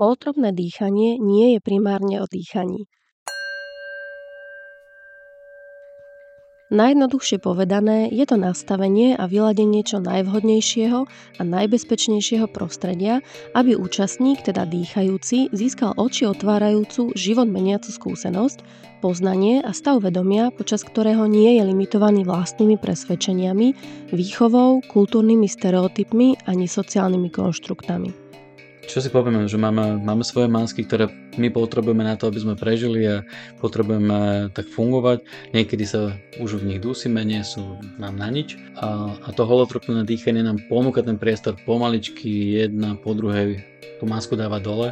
Holotropné dýchanie nie je primárne o dýchaní. Najjednoduchšie povedané, je to nastavenie a vyladenie čo najvhodnejšieho a najbezpečnejšieho prostredia, aby účastník, teda dýchajúci, získal oči otvárajúcu, život meniacu skúsenosť, poznanie a stav vedomia, počas ktorého nie je limitovaný vlastnými presvedčeniami, výchovou, kultúrnymi stereotypmi ani sociálnymi konštruktami čo si povieme, že máme, máme svoje masky, ktoré my potrebujeme na to, aby sme prežili a potrebujeme tak fungovať. Niekedy sa už v nich dusíme, nie sú nám na nič. A, a to holotropné dýchanie nám ponúka ten priestor pomaličky, jedna po druhej tú masku dáva dole.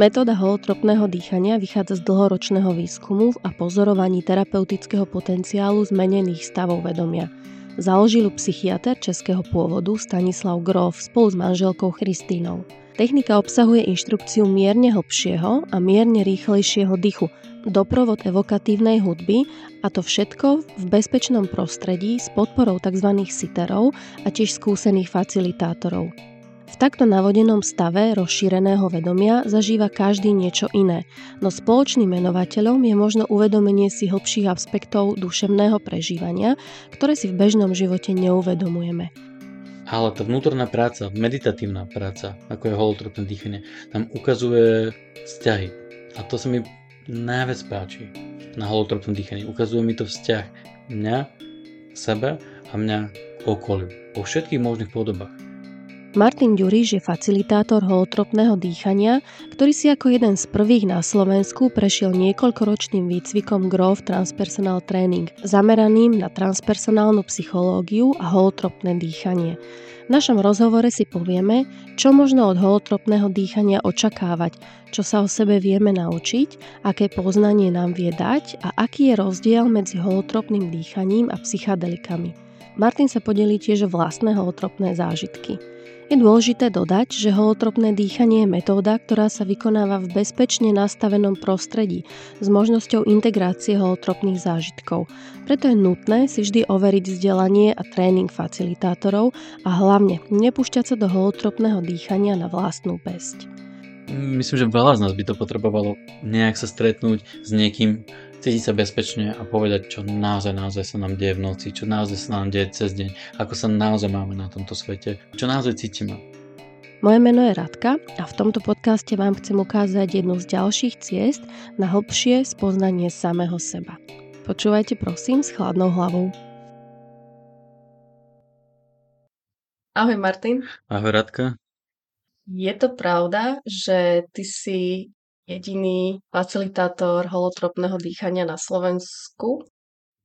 Metóda holotropného dýchania vychádza z dlhoročného výskumu a pozorovaní terapeutického potenciálu zmenených stavov vedomia. Založil psychiatr českého pôvodu Stanislav Grof spolu s manželkou Christínou. Technika obsahuje inštrukciu mierne hlbšieho a mierne rýchlejšieho dychu, doprovod evokatívnej hudby a to všetko v bezpečnom prostredí s podporou tzv. siterov a tiež skúsených facilitátorov. V takto navodenom stave rozšíreného vedomia zažíva každý niečo iné, no spoločným menovateľom je možno uvedomenie si hlbších aspektov duševného prežívania, ktoré si v bežnom živote neuvedomujeme. Ale tá vnútorná práca, meditatívna práca, ako je holotropné dýchanie, nám ukazuje vzťahy. A to sa mi najviac páči na holotropnom dýchaní. Ukazuje mi to vzťah mňa, sebe a mňa okoliu. Po všetkých možných podobách. Martin Ďuriš je facilitátor holotropného dýchania, ktorý si ako jeden z prvých na Slovensku prešiel niekoľkoročným výcvikom Grove Transpersonal Training, zameraným na transpersonálnu psychológiu a holotropné dýchanie. V našom rozhovore si povieme, čo možno od holotropného dýchania očakávať, čo sa o sebe vieme naučiť, aké poznanie nám vie dať a aký je rozdiel medzi holotropným dýchaním a psychadelikami. Martin sa podelí tiež vlastné holotropné zážitky. Je dôležité dodať, že holotropné dýchanie je metóda, ktorá sa vykonáva v bezpečne nastavenom prostredí s možnosťou integrácie holotropných zážitkov. Preto je nutné si vždy overiť vzdelanie a tréning facilitátorov a hlavne nepúšťať sa do holotropného dýchania na vlastnú pesť. Myslím, že veľa z nás by to potrebovalo nejak sa stretnúť s niekým, cítiť sa bezpečne a povedať, čo naozaj, naozaj sa nám deje v noci, čo naozaj sa nám deje cez deň, ako sa naozaj máme na tomto svete, čo naozaj cítime. Moje meno je Radka a v tomto podcaste vám chcem ukázať jednu z ďalších ciest na hlbšie spoznanie samého seba. Počúvajte prosím s chladnou hlavou. Ahoj Martin. Ahoj Radka. Je to pravda, že ty si jediný facilitátor holotropného dýchania na Slovensku?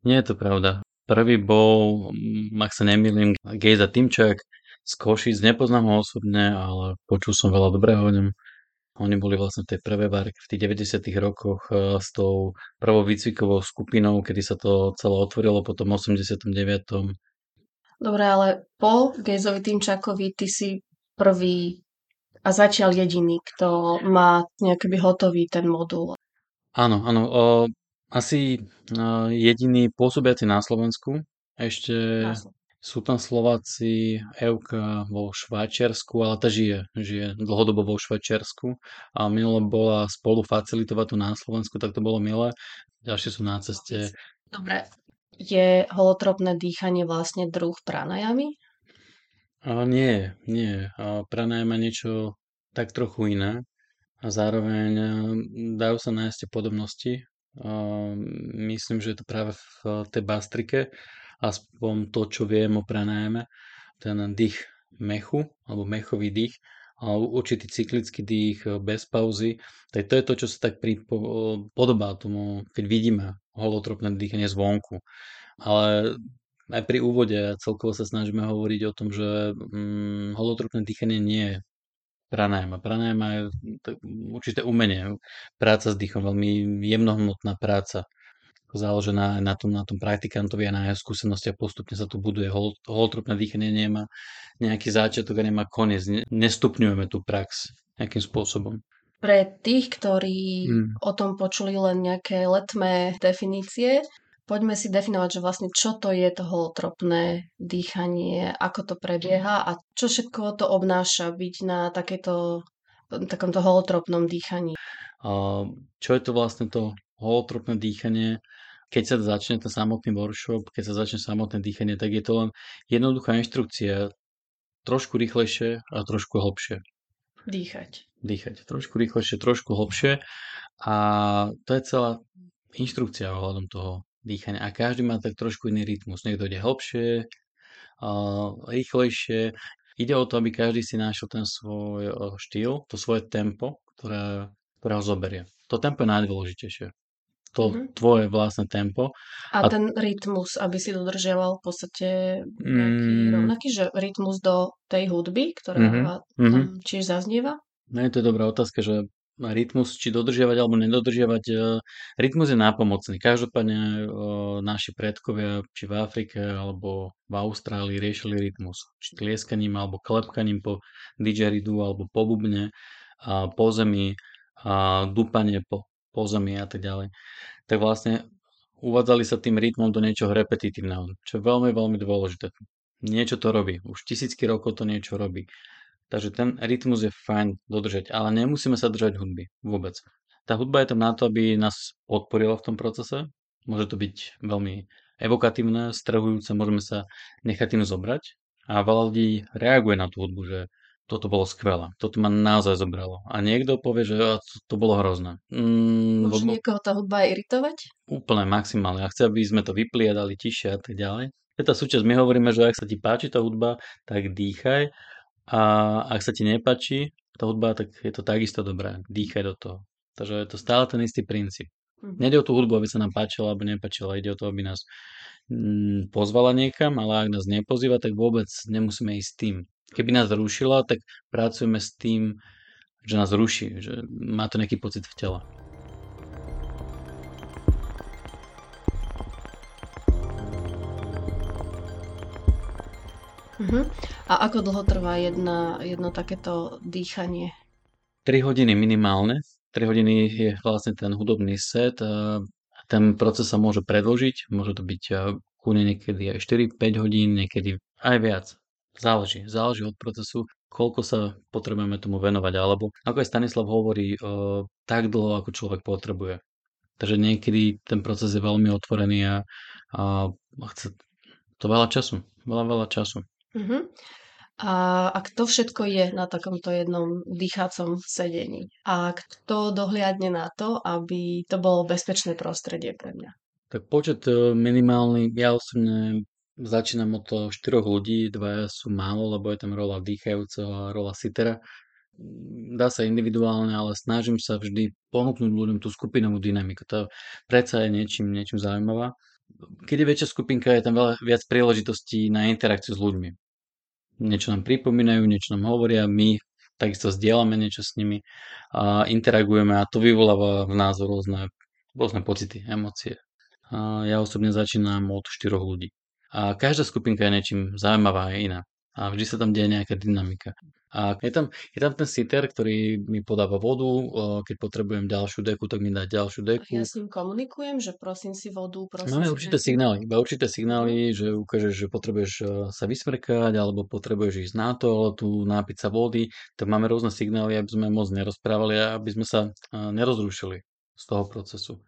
Nie je to pravda. Prvý bol, mm, ak sa nemýlim, Gejza Timčák z Košic. Nepoznám ho osobne, ale počul som veľa dobrého o ňom. Oni boli vlastne v tej prvej várke v tých 90 rokoch e, s tou prvou výcvikovou skupinou, kedy sa to celé otvorilo po tom 89. Dobre, ale po Gejzovi Timčákovi ty si prvý a zatiaľ jediný, kto má nejaký hotový ten modul. Áno, áno. O, asi o, jediný pôsobiaci na Slovensku. Ešte na sú tam Slováci, Euka vo Švajčiarsku, ale tá žije, žije dlhodobo vo Švajčiarsku a minule bola spolu facilitovať tu na Slovensku, tak to bolo milé. Ďalšie sú na ceste. Dobre, je holotropné dýchanie vlastne druh pranajami? A nie, nie. A pranajama niečo tak trochu iné a zároveň dajú sa nájsť podobnosti. A myslím, že je to práve v tej bastrike, aspoň to, čo viem o pranajame, ten dých mechu, alebo mechový dých, a určitý cyklický dých bez pauzy. Tak to je to, čo sa tak podobá tomu, keď vidíme holotropné dýchanie zvonku. Ale aj pri úvode celkovo sa snažíme hovoriť o tom, že hm, holotropné dýchanie nie je pranajma. Pranajma je určité umenie, práca s dýchom, veľmi jemnohmotná práca, založená na tom, na tom praktikantovi a na jeho skúsenosti a postupne sa tu buduje. Hol, holotropné dýchanie nemá nejaký záčiatok a nemá koniec. Nestupňujeme tú prax nejakým spôsobom. Pre tých, ktorí hmm. o tom počuli len nejaké letmé definície, Poďme si definovať, že vlastne čo to je to holotropné dýchanie, ako to prebieha a čo všetko to obnáša byť na takéto takomto holotropnom dýchaní. Čo je to vlastne to holotropné dýchanie? Keď sa začne ten samotný workshop, keď sa začne samotné dýchanie, tak je to len jednoduchá inštrukcia, trošku rýchlejšie a trošku hlbšie. Dýchať. Dýchať. Trošku rýchlejšie, trošku hlbšie. A to je celá inštrukcia ohľadom toho dýchania. A každý má tak trošku iný rytmus. Niekto ide hlbšie, rýchlejšie. Ide o to, aby každý si našiel ten svoj štýl, to svoje tempo, ktoré, ktoré ho zoberie. To tempo je najdôležitejšie. To mm-hmm. tvoje vlastné tempo. A, a ten rytmus, aby si dodržiaval v podstate nejaký mm. rovnaký, že rytmus do tej hudby, ktorá mm-hmm. tam mm-hmm. tiež zaznieva? No je to dobrá otázka, že rytmus, či dodržiavať alebo nedodržiavať. E, rytmus je nápomocný. Každopádne e, naši predkovia, či v Afrike alebo v Austrálii riešili rytmus. Či tlieskaním alebo klepkaním po didgeridoo alebo po bubne, a po zemi, dupanie po, po zemi a tak ďalej. Tak vlastne uvádzali sa tým rytmom do niečoho repetitívneho, čo je veľmi, veľmi dôležité. Niečo to robí. Už tisícky rokov to niečo robí. Takže ten rytmus je fajn dodržať, ale nemusíme sa držať hudby vôbec. Tá hudba je tam na to, aby nás podporila v tom procese. Môže to byť veľmi evokatívne, strhujúce, môžeme sa nechať tým zobrať. A veľa ľudí reaguje na tú hudbu, že toto bolo skvelé, toto ma naozaj zobralo. A niekto povie, že to, to bolo hrozné. Mm, Môže lebo... niekoho tá hudba iritovať? Úplne maximálne. A chce, aby sme to vypliedali tišie a tak ďalej. Je tá súčasť, my hovoríme, že ak sa ti páči tá hudba, tak dýchaj a ak sa ti nepáči tá hudba, tak je to takisto dobré. Dýchaj do toho. Takže je to stále ten istý princíp. Mm. Nede o tú hudbu, aby sa nám páčila alebo nepáčila. Ide o to, aby nás mm, pozvala niekam, ale ak nás nepozýva, tak vôbec nemusíme ísť s tým. Keby nás rušila, tak pracujeme s tým, že nás ruší, že má to nejaký pocit v tele. Uh-huh. A ako dlho trvá jedna, jedno takéto dýchanie? 3 hodiny minimálne. 3 hodiny je vlastne ten hudobný set. Ten proces sa môže predložiť, môže to byť kúne niekedy aj 4-5 hodín, niekedy aj viac. Záleží, záleží od procesu, koľko sa potrebujeme tomu venovať, alebo ako aj Stanislav hovorí, tak dlho, ako človek potrebuje. Takže niekedy ten proces je veľmi otvorený a, a chce to veľa času, veľa, veľa času. Uh-huh. A ak to všetko je na takomto jednom dýchacom sedení a kto dohliadne na to, aby to bolo bezpečné prostredie pre mňa? Tak počet e, minimálny, ja osobne začínam od toho 4 ľudí, dvaja sú málo, lebo je tam rola dýchajúceho a rola sitera. Dá sa individuálne, ale snažím sa vždy ponúknuť ľuďom tú skupinovú dynamiku. To predsa je niečím, niečím zaujímavá. Keď je väčšia skupinka, je tam veľa viac príležitostí na interakciu s ľuďmi niečo nám pripomínajú, niečo nám hovoria, my takisto zdieľame niečo s nimi a interagujeme a to vyvoláva v nás rôzne, rôzne pocity, emócie. A ja osobne začínam od 4 ľudí. A každá skupinka je niečím zaujímavá a iná a vždy sa tam deje nejaká dynamika. A je tam, je tam ten sitter, ktorý mi podáva vodu, keď potrebujem ďalšiu deku, tak mi dá ďalšiu deku. Ja s ním komunikujem, že prosím si vodu, prosím Máme si určité deku. signály, iba určité signály, mhm. že ukážeš, že potrebuješ e, sa vysmrkať, alebo potrebuješ ísť na to, ale tu nápiť sa vody, tak máme rôzne signály, aby sme moc nerozprávali a aby sme sa e, nerozrušili z toho procesu.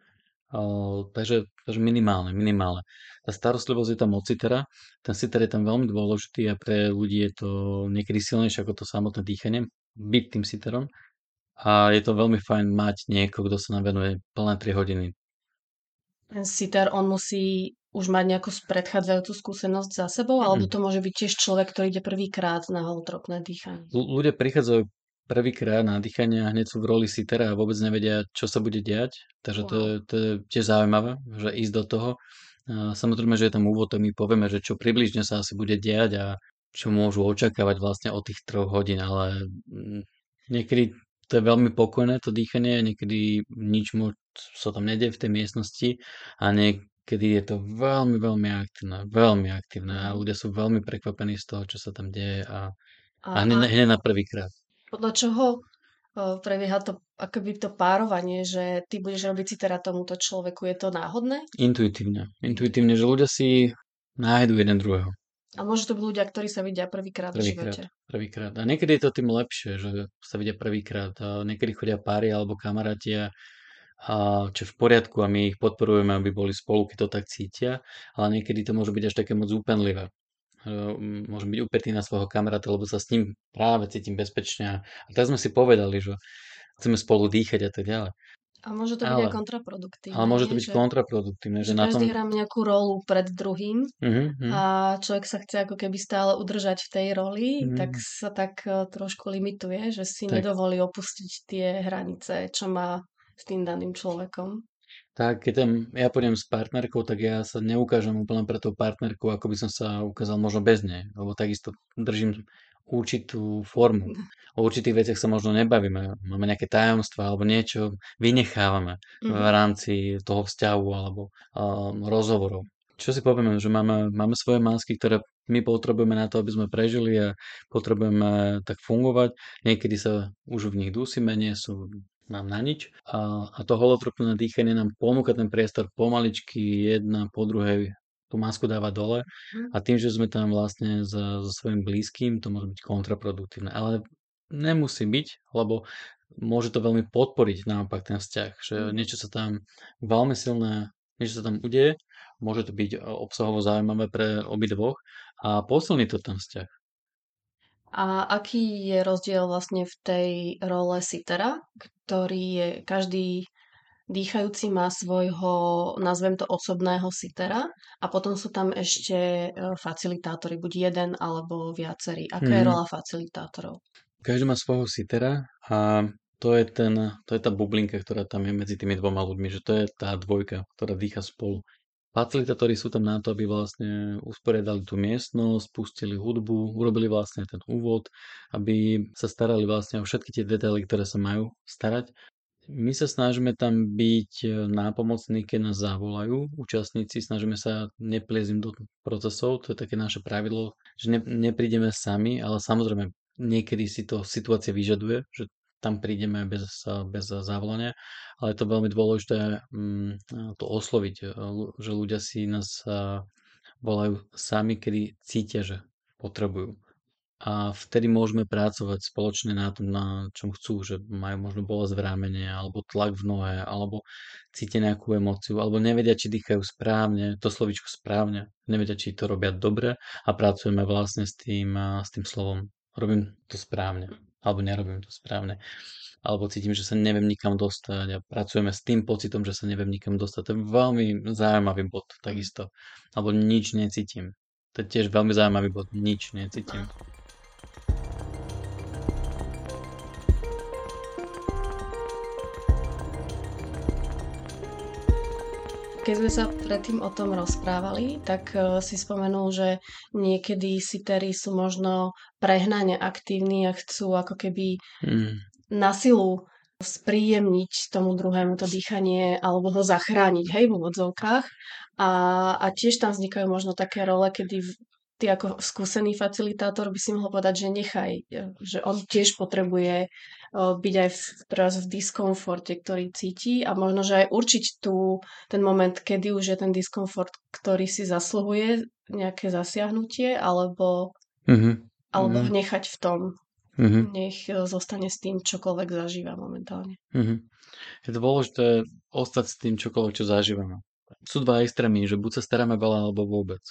Takže, takže minimálne, minimálne. Tá starostlivosť je tam od citera. Ten citer je tam veľmi dôležitý a pre ľudí je to niekedy silnejšie ako to samotné dýchanie, byť tým citerom. A je to veľmi fajn mať niekoho, kto sa nám venuje plné 3 hodiny. Ten citer, on musí už mať nejakú predchádzajúcu skúsenosť za sebou, alebo to môže byť tiež človek, ktorý ide prvýkrát na holotropné dýchanie? L- ľudia prichádzajú prvýkrát na dýchanie a hneď sú v roli sitera a vôbec nevedia, čo sa bude diať. Takže wow. to, je, to je tiež zaujímavé, že ísť do toho. A samozrejme, že je tam úvod, tak my povieme, že čo približne sa asi bude diať a čo môžu očakávať vlastne od tých troch hodín, ale mm, niekedy to je veľmi pokojné to dýchanie, niekedy nič moc sa tam nedie v tej miestnosti a niekedy je to veľmi, veľmi aktívne, veľmi aktívne a ľudia sú veľmi prekvapení z toho, čo sa tam deje a, a hneď, hneď na prvýkrát podľa čoho prebieha to akoby to párovanie, že ty budeš robiť citera tomuto človeku. Je to náhodné? Intuitívne. Intuitívne, že ľudia si nájdu jeden druhého. A môže to byť ľudia, ktorí sa vidia prvýkrát v Prvýkrát, živote. prvýkrát. A niekedy je to tým lepšie, že sa vidia prvýkrát. A niekedy chodia páry alebo kamaráti a čo v poriadku a my ich podporujeme, aby boli spolu, keď to tak cítia, ale niekedy to môže byť až také moc úpenlivé. Môžem byť upetý na svojho kamaráta, lebo sa s ním práve cítim bezpečne. A tak sme si povedali, že chceme spolu dýchať a tak ďalej. A môže to byť Ale- aj kontraproduktívne. Ale môže to byť Že- kontraproduktívne, že že na tom... každý hrá nejakú rolu pred druhým Mhm, mhm. a človek sa chce ako keby stále udržať v tej roli, Mhm. tak sa tak eh, trošku limituje, že si Tak. nedovolí opustiť tie hranice, čo má s tým daným človekom. Tak keď tam ja pôjdem s partnerkou, tak ja sa neukážem úplne pre tou partnerkou, ako by som sa ukázal možno bez nej, lebo takisto držím určitú formu. O určitých veciach sa možno nebavíme, máme nejaké tajomstvá alebo niečo vynechávame v Mhm. rámci toho vzťahu alebo um, rozhovorov. Čo si povieme, že máme, máme svoje masky, ktoré my potrebujeme na to, aby sme prežili a potrebujeme tak fungovať. Niekedy sa už v nich dusíme, nie sú nám na nič. A, a to holotropné dýchanie nám ponúka ten priestor pomaličky, jedna po druhej tú masku dáva dole Mhm. a tým, že sme tam vlastne so, so svojím blízkym, to môže byť kontraproduktívne. Ale nemusí byť, lebo môže to veľmi podporiť naopak ten vzťah, že Mhm. niečo sa tam veľmi silné, niečo sa tam udeje, môže to byť obsahovo zaujímavé pre obidvoch a posilní to ten vzťah. A aký je rozdiel vlastne v tej role sitera, ktorý je každý dýchajúci má svojho, nazvem to osobného sitera a potom sú tam ešte e, facilitátori, buď jeden alebo viacerí. Aká je Mhm. rola facilitátorov? Každý má svojho sitera a to je, ten, to je tá bublinka, ktorá tam je medzi tými dvoma ľuďmi, že to je tá dvojka, ktorá dýcha spolu. Facilitátori sú tam na to, aby vlastne usporiadali tú miestnosť, pustili hudbu, urobili vlastne ten úvod, aby sa starali vlastne o všetky tie detaily, ktoré sa majú starať. My sa snažíme tam byť e, nápomocní, keď nás zavolajú účastníci, snažíme sa nepliesť im do procesov, to je také naše pravidlo, že ne, neprídeme sami, ale samozrejme niekedy si to situácia vyžaduje, že tam prídeme bez, bez zavolania, ale je to veľmi dôležité mm, to osloviť, e, že ľudia si nás a, volajú sami, kedy cítia, že potrebujú. A vtedy môžeme pracovať spoločne na tom, na čom chcú, že majú možno bolesť v ramene, alebo tlak v nohe, alebo cítia nejakú emóciu, alebo nevedia, či dýchajú správne, to slovíčko správne, nevedia, či to robia dobre a pracujeme vlastne s tým, a, s tým slovom. Robím to správne, alebo nerobím to správne. Alebo cítim, že sa neviem nikam dostať a pracujeme s tým pocitom, že sa neviem nikam dostať. To je veľmi zaujímavý bod, takisto. Alebo nič necítim. To je tiež veľmi zaujímavý bod, nič necítim. Keď sme sa predtým o tom rozprávali, tak eh, si spomenul, že niekedy sitery sú možno prehnane aktívni a chcú ako keby Mm. na silu spríjemniť tomu druhému to dýchanie alebo ho zachrániť, hej, v úvodzovkách. A, a tiež tam vznikajú možno také role, kedy ty ako skúsený facilitátor by si mohol povedať, že nechaj, e, že on tiež potrebuje e, byť aj v, teraz v diskomforte, ktorý cíti a možno, že aj určiť tu ten moment, kedy už je ten diskomfort, ktorý si zasluhuje nejaké zasiahnutie, alebo, Mhm. alebo Mhm. ho nechať v tom. Mhm. Nech e, zostane s tým, čokoľvek zažíva momentálne. Mhm. Je dôležité ostať s tým čokoľvek, čo zažívame. Sú dva extrémy, že buď sa staráme veľa, alebo vôbec.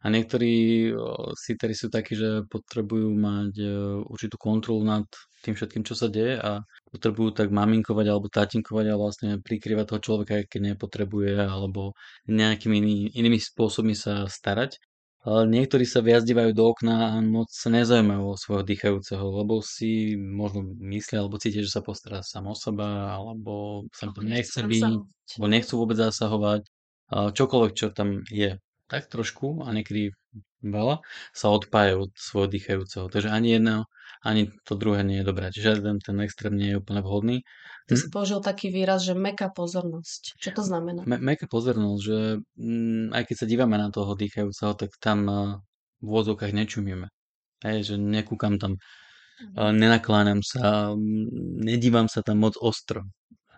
A niektorí o, sitery sú takí, že potrebujú mať e, určitú kontrolu nad tým všetkým, čo sa deje a potrebujú tak maminkovať alebo tatinkovať a vlastne prikrývať toho človeka, keď nepotrebuje, alebo nejakými iný, inými spôsobmi sa starať. Ale niektorí sa viac dívajú do okna a moc sa nezaujímajú o svojho dýchajúceho, lebo si možno myslia alebo cítia, že sa postará sám o seba, alebo sa to nechce byť, alebo nechcú vôbec zasahovať. Čokoľvek, čo tam je, tak trošku a niekedy veľa, sa odpájajú od svojho dýchajúceho. Takže ani jedno, ani to druhé nie je dobré. Čiže žiaden ten extrém nie je úplne vhodný. Ty si použil taký výraz, že meká pozornosť. Čo to znamená? Me- meká pozornosť, že mm, aj keď sa dívame na toho dýchajúceho, tak tam uh, v vôzokách nečumíme. Hej, že nekúkam tam, uh, nenakláňam sa, mm, nedívam sa tam moc ostro.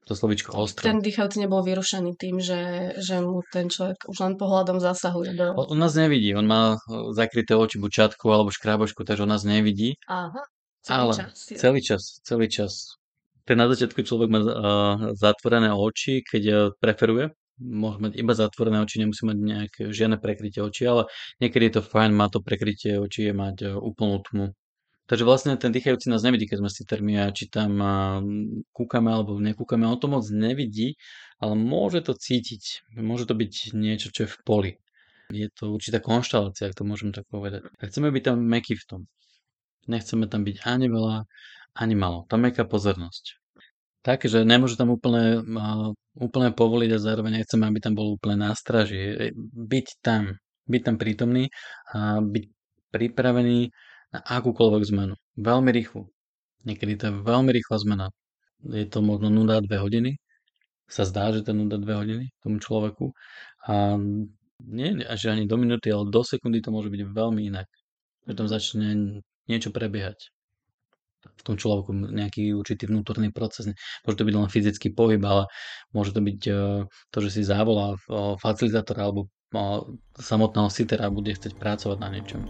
To slovičko ostro. Ten dýchavci nebol vyrušený tým, že, že mu ten človek už len pohľadom zasahuje do... On, on nás nevidí, on má zakryté oči buď čatkou alebo škrábočku, takže on nás nevidí. Aha, celý ale čas. Celý čas, celý čas. Ten na začiatku človek má uh, zatvorené oči, keď uh, preferuje. Môže mať iba zatvorené oči, nemusí mať nejaké žiadne prekrytie očí, ale niekedy je to fajn, má to prekrytie očí, je mať uh, úplnú tmu. Takže vlastne ten dýchajúci nás nevidí, keď sme si termia, či tam kúkame alebo nekúkame. On to moc nevidí, ale môže to cítiť. Môže to byť niečo, čo je v poli. Je to určitá konštalácia, ak to môžem tak povedať. A chceme byť tam meky v tom. Nechceme tam byť ani veľa, ani malo. Tam meká pozornosť. Tak, že nemôže tam úplne, úplne povoliť a zároveň nechceme, aby tam bol úplne nástraží. Byť tam, byť tam prítomný a byť pripravený na akúkoľvek zmenu. Veľmi rýchlu. Niekedy to je veľmi rýchla zmena. Je to možno nuda dve hodiny. Sa zdá, že to nuda dve hodiny tomu človeku. A nie až ani do minúty, ale do sekundy to môže byť veľmi inak. Že tam začne niečo prebiehať. V tom človeku nejaký určitý vnútorný proces. Môže to byť len fyzický pohyb, ale môže to byť e, to, že si závolá e, facilitátora alebo e, samotného sitera bude chcieť pracovať na niečom.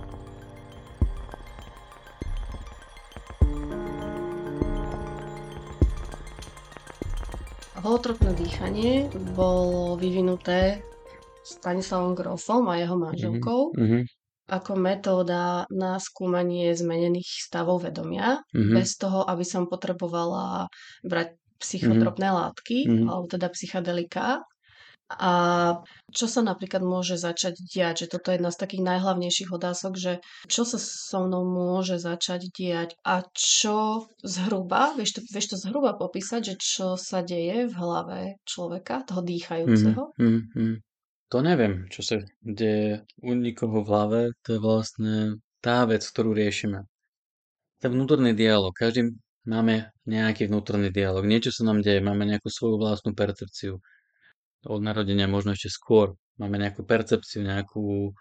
Holotropné dýchanie bolo vyvinuté Stanislavom Grofom a jeho manželkou mm-hmm. ako metóda na skúmanie zmenených stavov vedomia, mm-hmm. bez toho, aby som potrebovala brať psychotropné mm-hmm. látky, mm-hmm. alebo teda psychedelika. A čo sa napríklad môže začať diať, že toto je jedna z takých najhlavnejších otázok, že čo sa so mnou môže začať diať a čo zhruba, vieš to, vieš to zhruba popísať, že čo sa deje v hlave človeka, toho dýchajúceho? Mm, mm, mm. To neviem, čo sa deje u nikoho v hlave, to je vlastne tá vec, ktorú riešime. Ten vnútorný dialog, každý máme nejaký vnútorný dialog, niečo sa nám deje, máme nejakú svoju vlastnú percepciu od narodenia možno ešte skôr. Máme nejakú percepciu, nejakú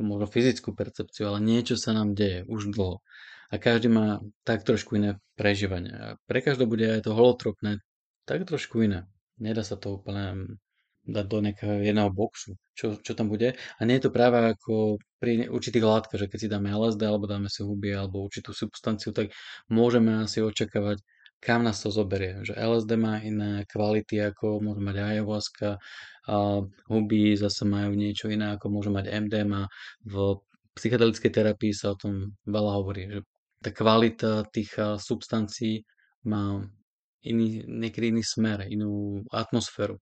možno fyzickú percepciu, ale niečo sa nám deje už dlho. A každý má tak trošku iné prežívanie. A pre každého bude aj to holotropné tak trošku iné. Nedá sa to úplne dať do nejakého jedného boxu, čo, čo tam bude. A nie je to práve ako pri určitých látkach, že keď si dáme LSD alebo dáme si huby alebo určitú substanciu, tak môžeme asi očakávať kam nás to zoberie. Že LSD má iné kvality, ako môže mať ayahuasca, a huby zase majú niečo iné, ako môže mať MDMA. V psychedelickej terapii sa o tom veľa hovorí, že tá kvalita tých substancií má iný, niekedy iný smer, inú atmosféru.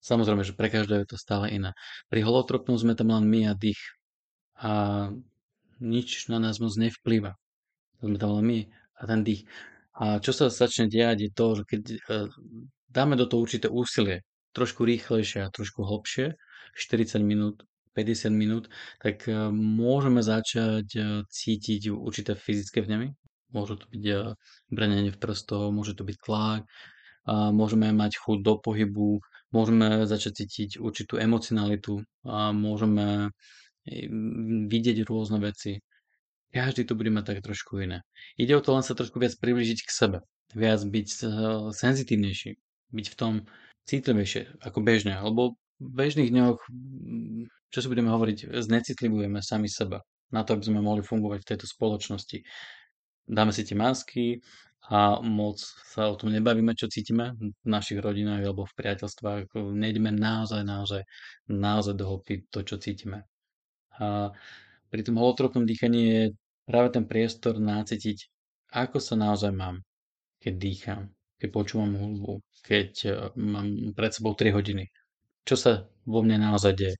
Samozrejme, že pre každého je to stále iné. Pri holotropnom sme tam len my a dých. A nič na nás moc nevplýva. Sme tam len my a ten dých. A čo sa začne diať je to, že keď e, dáme do toho určité úsilie, trošku rýchlejšie a trošku hlbšie, 40 minút, 50 minút, tak e, môžeme začať e, cítiť určité fyzické vnemy. Môže to byť brenenie v prstoch, môže to byť tlak, môžeme mať chuť do pohybu, môžeme začať cítiť určitú emocionalitu môžeme vidieť rôzne veci. Každý to bude mať tak trošku iné. Ide o to len sa trošku viac približiť k sebe. Viac byť uh, senzitívnejší. Byť v tom citlivejšie ako bežne. Lebo v bežných dňoch, mm, čo si budeme hovoriť, znecitlivujeme sami seba. Na to, aby sme mohli fungovať v tejto spoločnosti. Dáme si tie masky a moc sa o tom nebavíme, čo cítime v našich rodinách alebo v priateľstvách. Nejdeme naozaj, naozaj, naozaj do to, čo cítime. A pri tom holotropnom dýchaní je práve ten priestor nácitiť, ako sa naozaj mám, keď dýcham, keď počúvam hudbu, keď e, mám pred sebou 3 hodiny. Čo sa vo mne naozaj deje.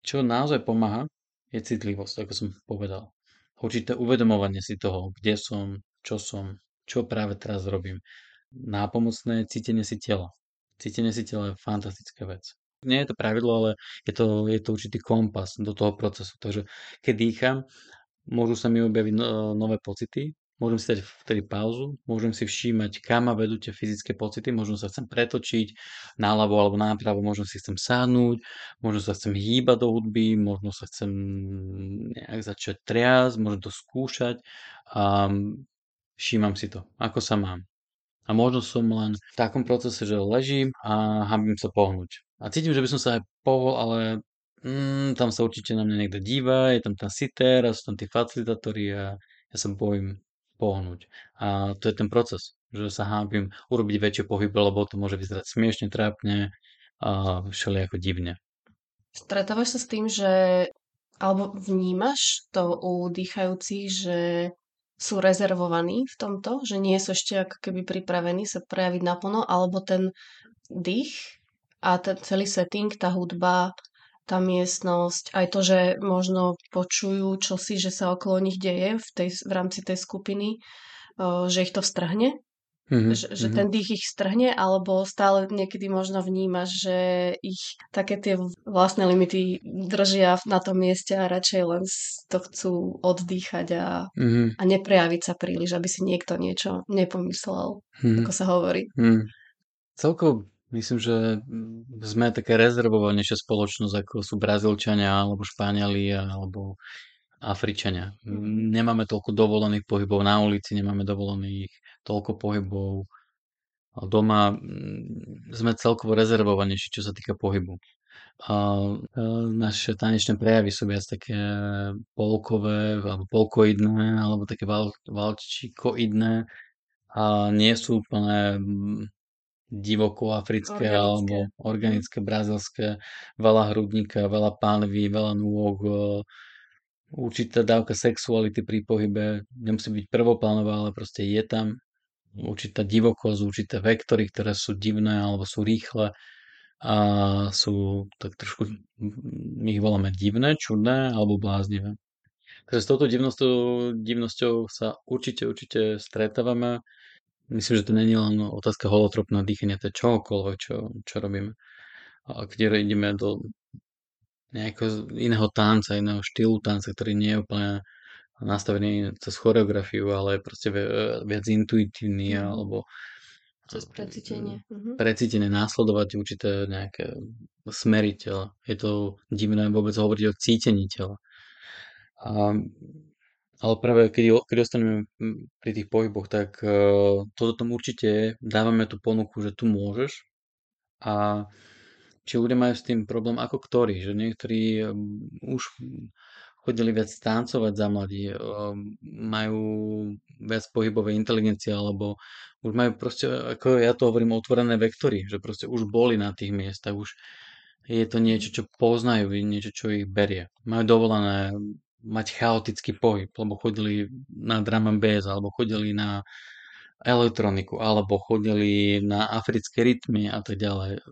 Čo naozaj pomáha, je citlivosť, ako som povedal. Určité uvedomovanie si toho, kde som, čo som, čo práve teraz robím. Nápomocné cítenie si tela. Cítenie si tela je fantastická vec. Nie je to pravidlo, ale je to, je to určitý kompas do toho procesu. Takže keď dýcham, môžu sa mi objaviť no, nové pocity, môžem si dať vtedy pauzu, môžem si všímať, kam ma vedú tie fyzické pocity, možno sa chcem pretočiť náľavo alebo nápravo, možno si chcem sáhnuť, možno sa chcem hýbať do hudby, možno sa chcem nejak začať triasť, možno to skúšať a všímam si to, ako sa mám. A možno som len v takom procese, že ležím a hambím sa pohnúť. A cítim, že by som sa aj pohol, ale mm, tam sa určite na mňa niekto díva, je tam ten sitér a sú tam tí facilitátori a ja sa bojím pohnúť. A to je ten proces, že sa hábim urobiť väčšie pohyby, lebo to môže vyzerať smiešne, trápne a všelijako divne. Stretávaš sa s tým, že alebo vnímaš to u dýchajúcich, že sú rezervovaní v tomto, že nie sú ešte ako keby pripravení sa prejaviť naplno, alebo ten dých a ten celý setting, tá hudba, tá miestnosť, aj to, že možno počujú čosi, že sa okolo nich deje v, tej, v rámci tej skupiny, že ich to vstrhne, Mhm, že, že mhm. ten dých ich strhne, alebo stále niekedy možno vnímaš, že ich také tie vlastné limity držia na tom mieste a radšej len to chcú oddychať a, Mhm, a neprejaviť sa príliš, aby si niekto niečo nepomyslel, mhm, ako sa hovorí. mhm. Celkovo myslím, že sme také rezervovanejšia spoločnosť, ako sú Brazílčania, alebo Španieli, alebo Afričania. Mhm. Nemáme toľko dovolených pohybov na ulici, nemáme dovolených toľko pohybov doma. mm, Sme celkovo rezervovanejší, čo sa týka pohybu. A e, naše tanečné prejavy sú viac také polkové, alebo polkoidné, alebo také val, valčikoidné a nie sú úplne mm, divoko africké alebo Organické. Mhm. organické brazilské. Veľa hrudníka, veľa pánví, veľa nôh, e, určitá dávka sexuality pri pohybe. Nemusí byť prvoplánová, ale proste je tam určitá divokosť, určité vektory, ktoré sú divné alebo sú rýchle a sú tak trošku, my ich voláme divné, čudné alebo bláznivé. Takže s touto divnosťou, divnosťou sa určite, určite stretávame. Myslím, že to není len otázka holotropného dýchania, to je čohokoľvek, čo, čo robíme. A keď ideme do nejakého iného tanca, iného štýlu tanca, ktorý nie je úplne nastavený cez choreografiu, ale je proste viac intuitívny Mhm. alebo Cez precítenie. Mhm. precítené následovať určité nejaké smery tela. Je to divné vôbec hovoriť o cítení tela. A, ale práve keď, keď ostaneme pri tých pohyboch, tak uh, toto tam určite. Dávame tú ponuku, že tu môžeš. A či ľudia majú s tým problém ako ktorí, že niektorí um, už chodili viac tancovať za mladí, um, majú viac pohybovej inteligencie, alebo už majú proste, ako ja to hovorím, otvorené vektory, že proste už boli na tých miestach, už je to niečo, čo poznajú, niečo, čo ich berie. Majú dovolené mať chaotický pohyb, lebo chodili na drum and bass, alebo chodili na elektroniku, alebo chodili na africké rytmy a tak ďalej.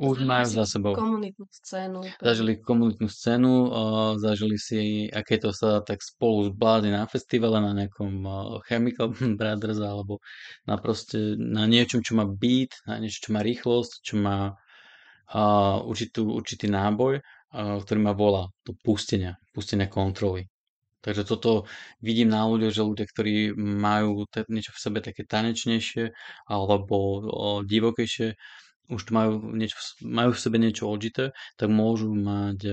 Už majú za sebou. komunitnú scénu. Zažili komunitnú scénu, uh, zažili si, aké to sa tak spolu zblázni na festivale, na nejakom uh, Chemical Brothers, alebo na proste, na niečom, čo má beat, na niečo, čo má rýchlosť, čo má uh, určitú, určitý náboj, ktorý má volá to pustenia, pustenia kontroly. Takže toto vidím na ľuďoch, že ľudia, ktorí majú niečo v sebe také tanečnejšie alebo divokejšie, už majú, niečo, majú v sebe niečo odžité, tak môžu mať e,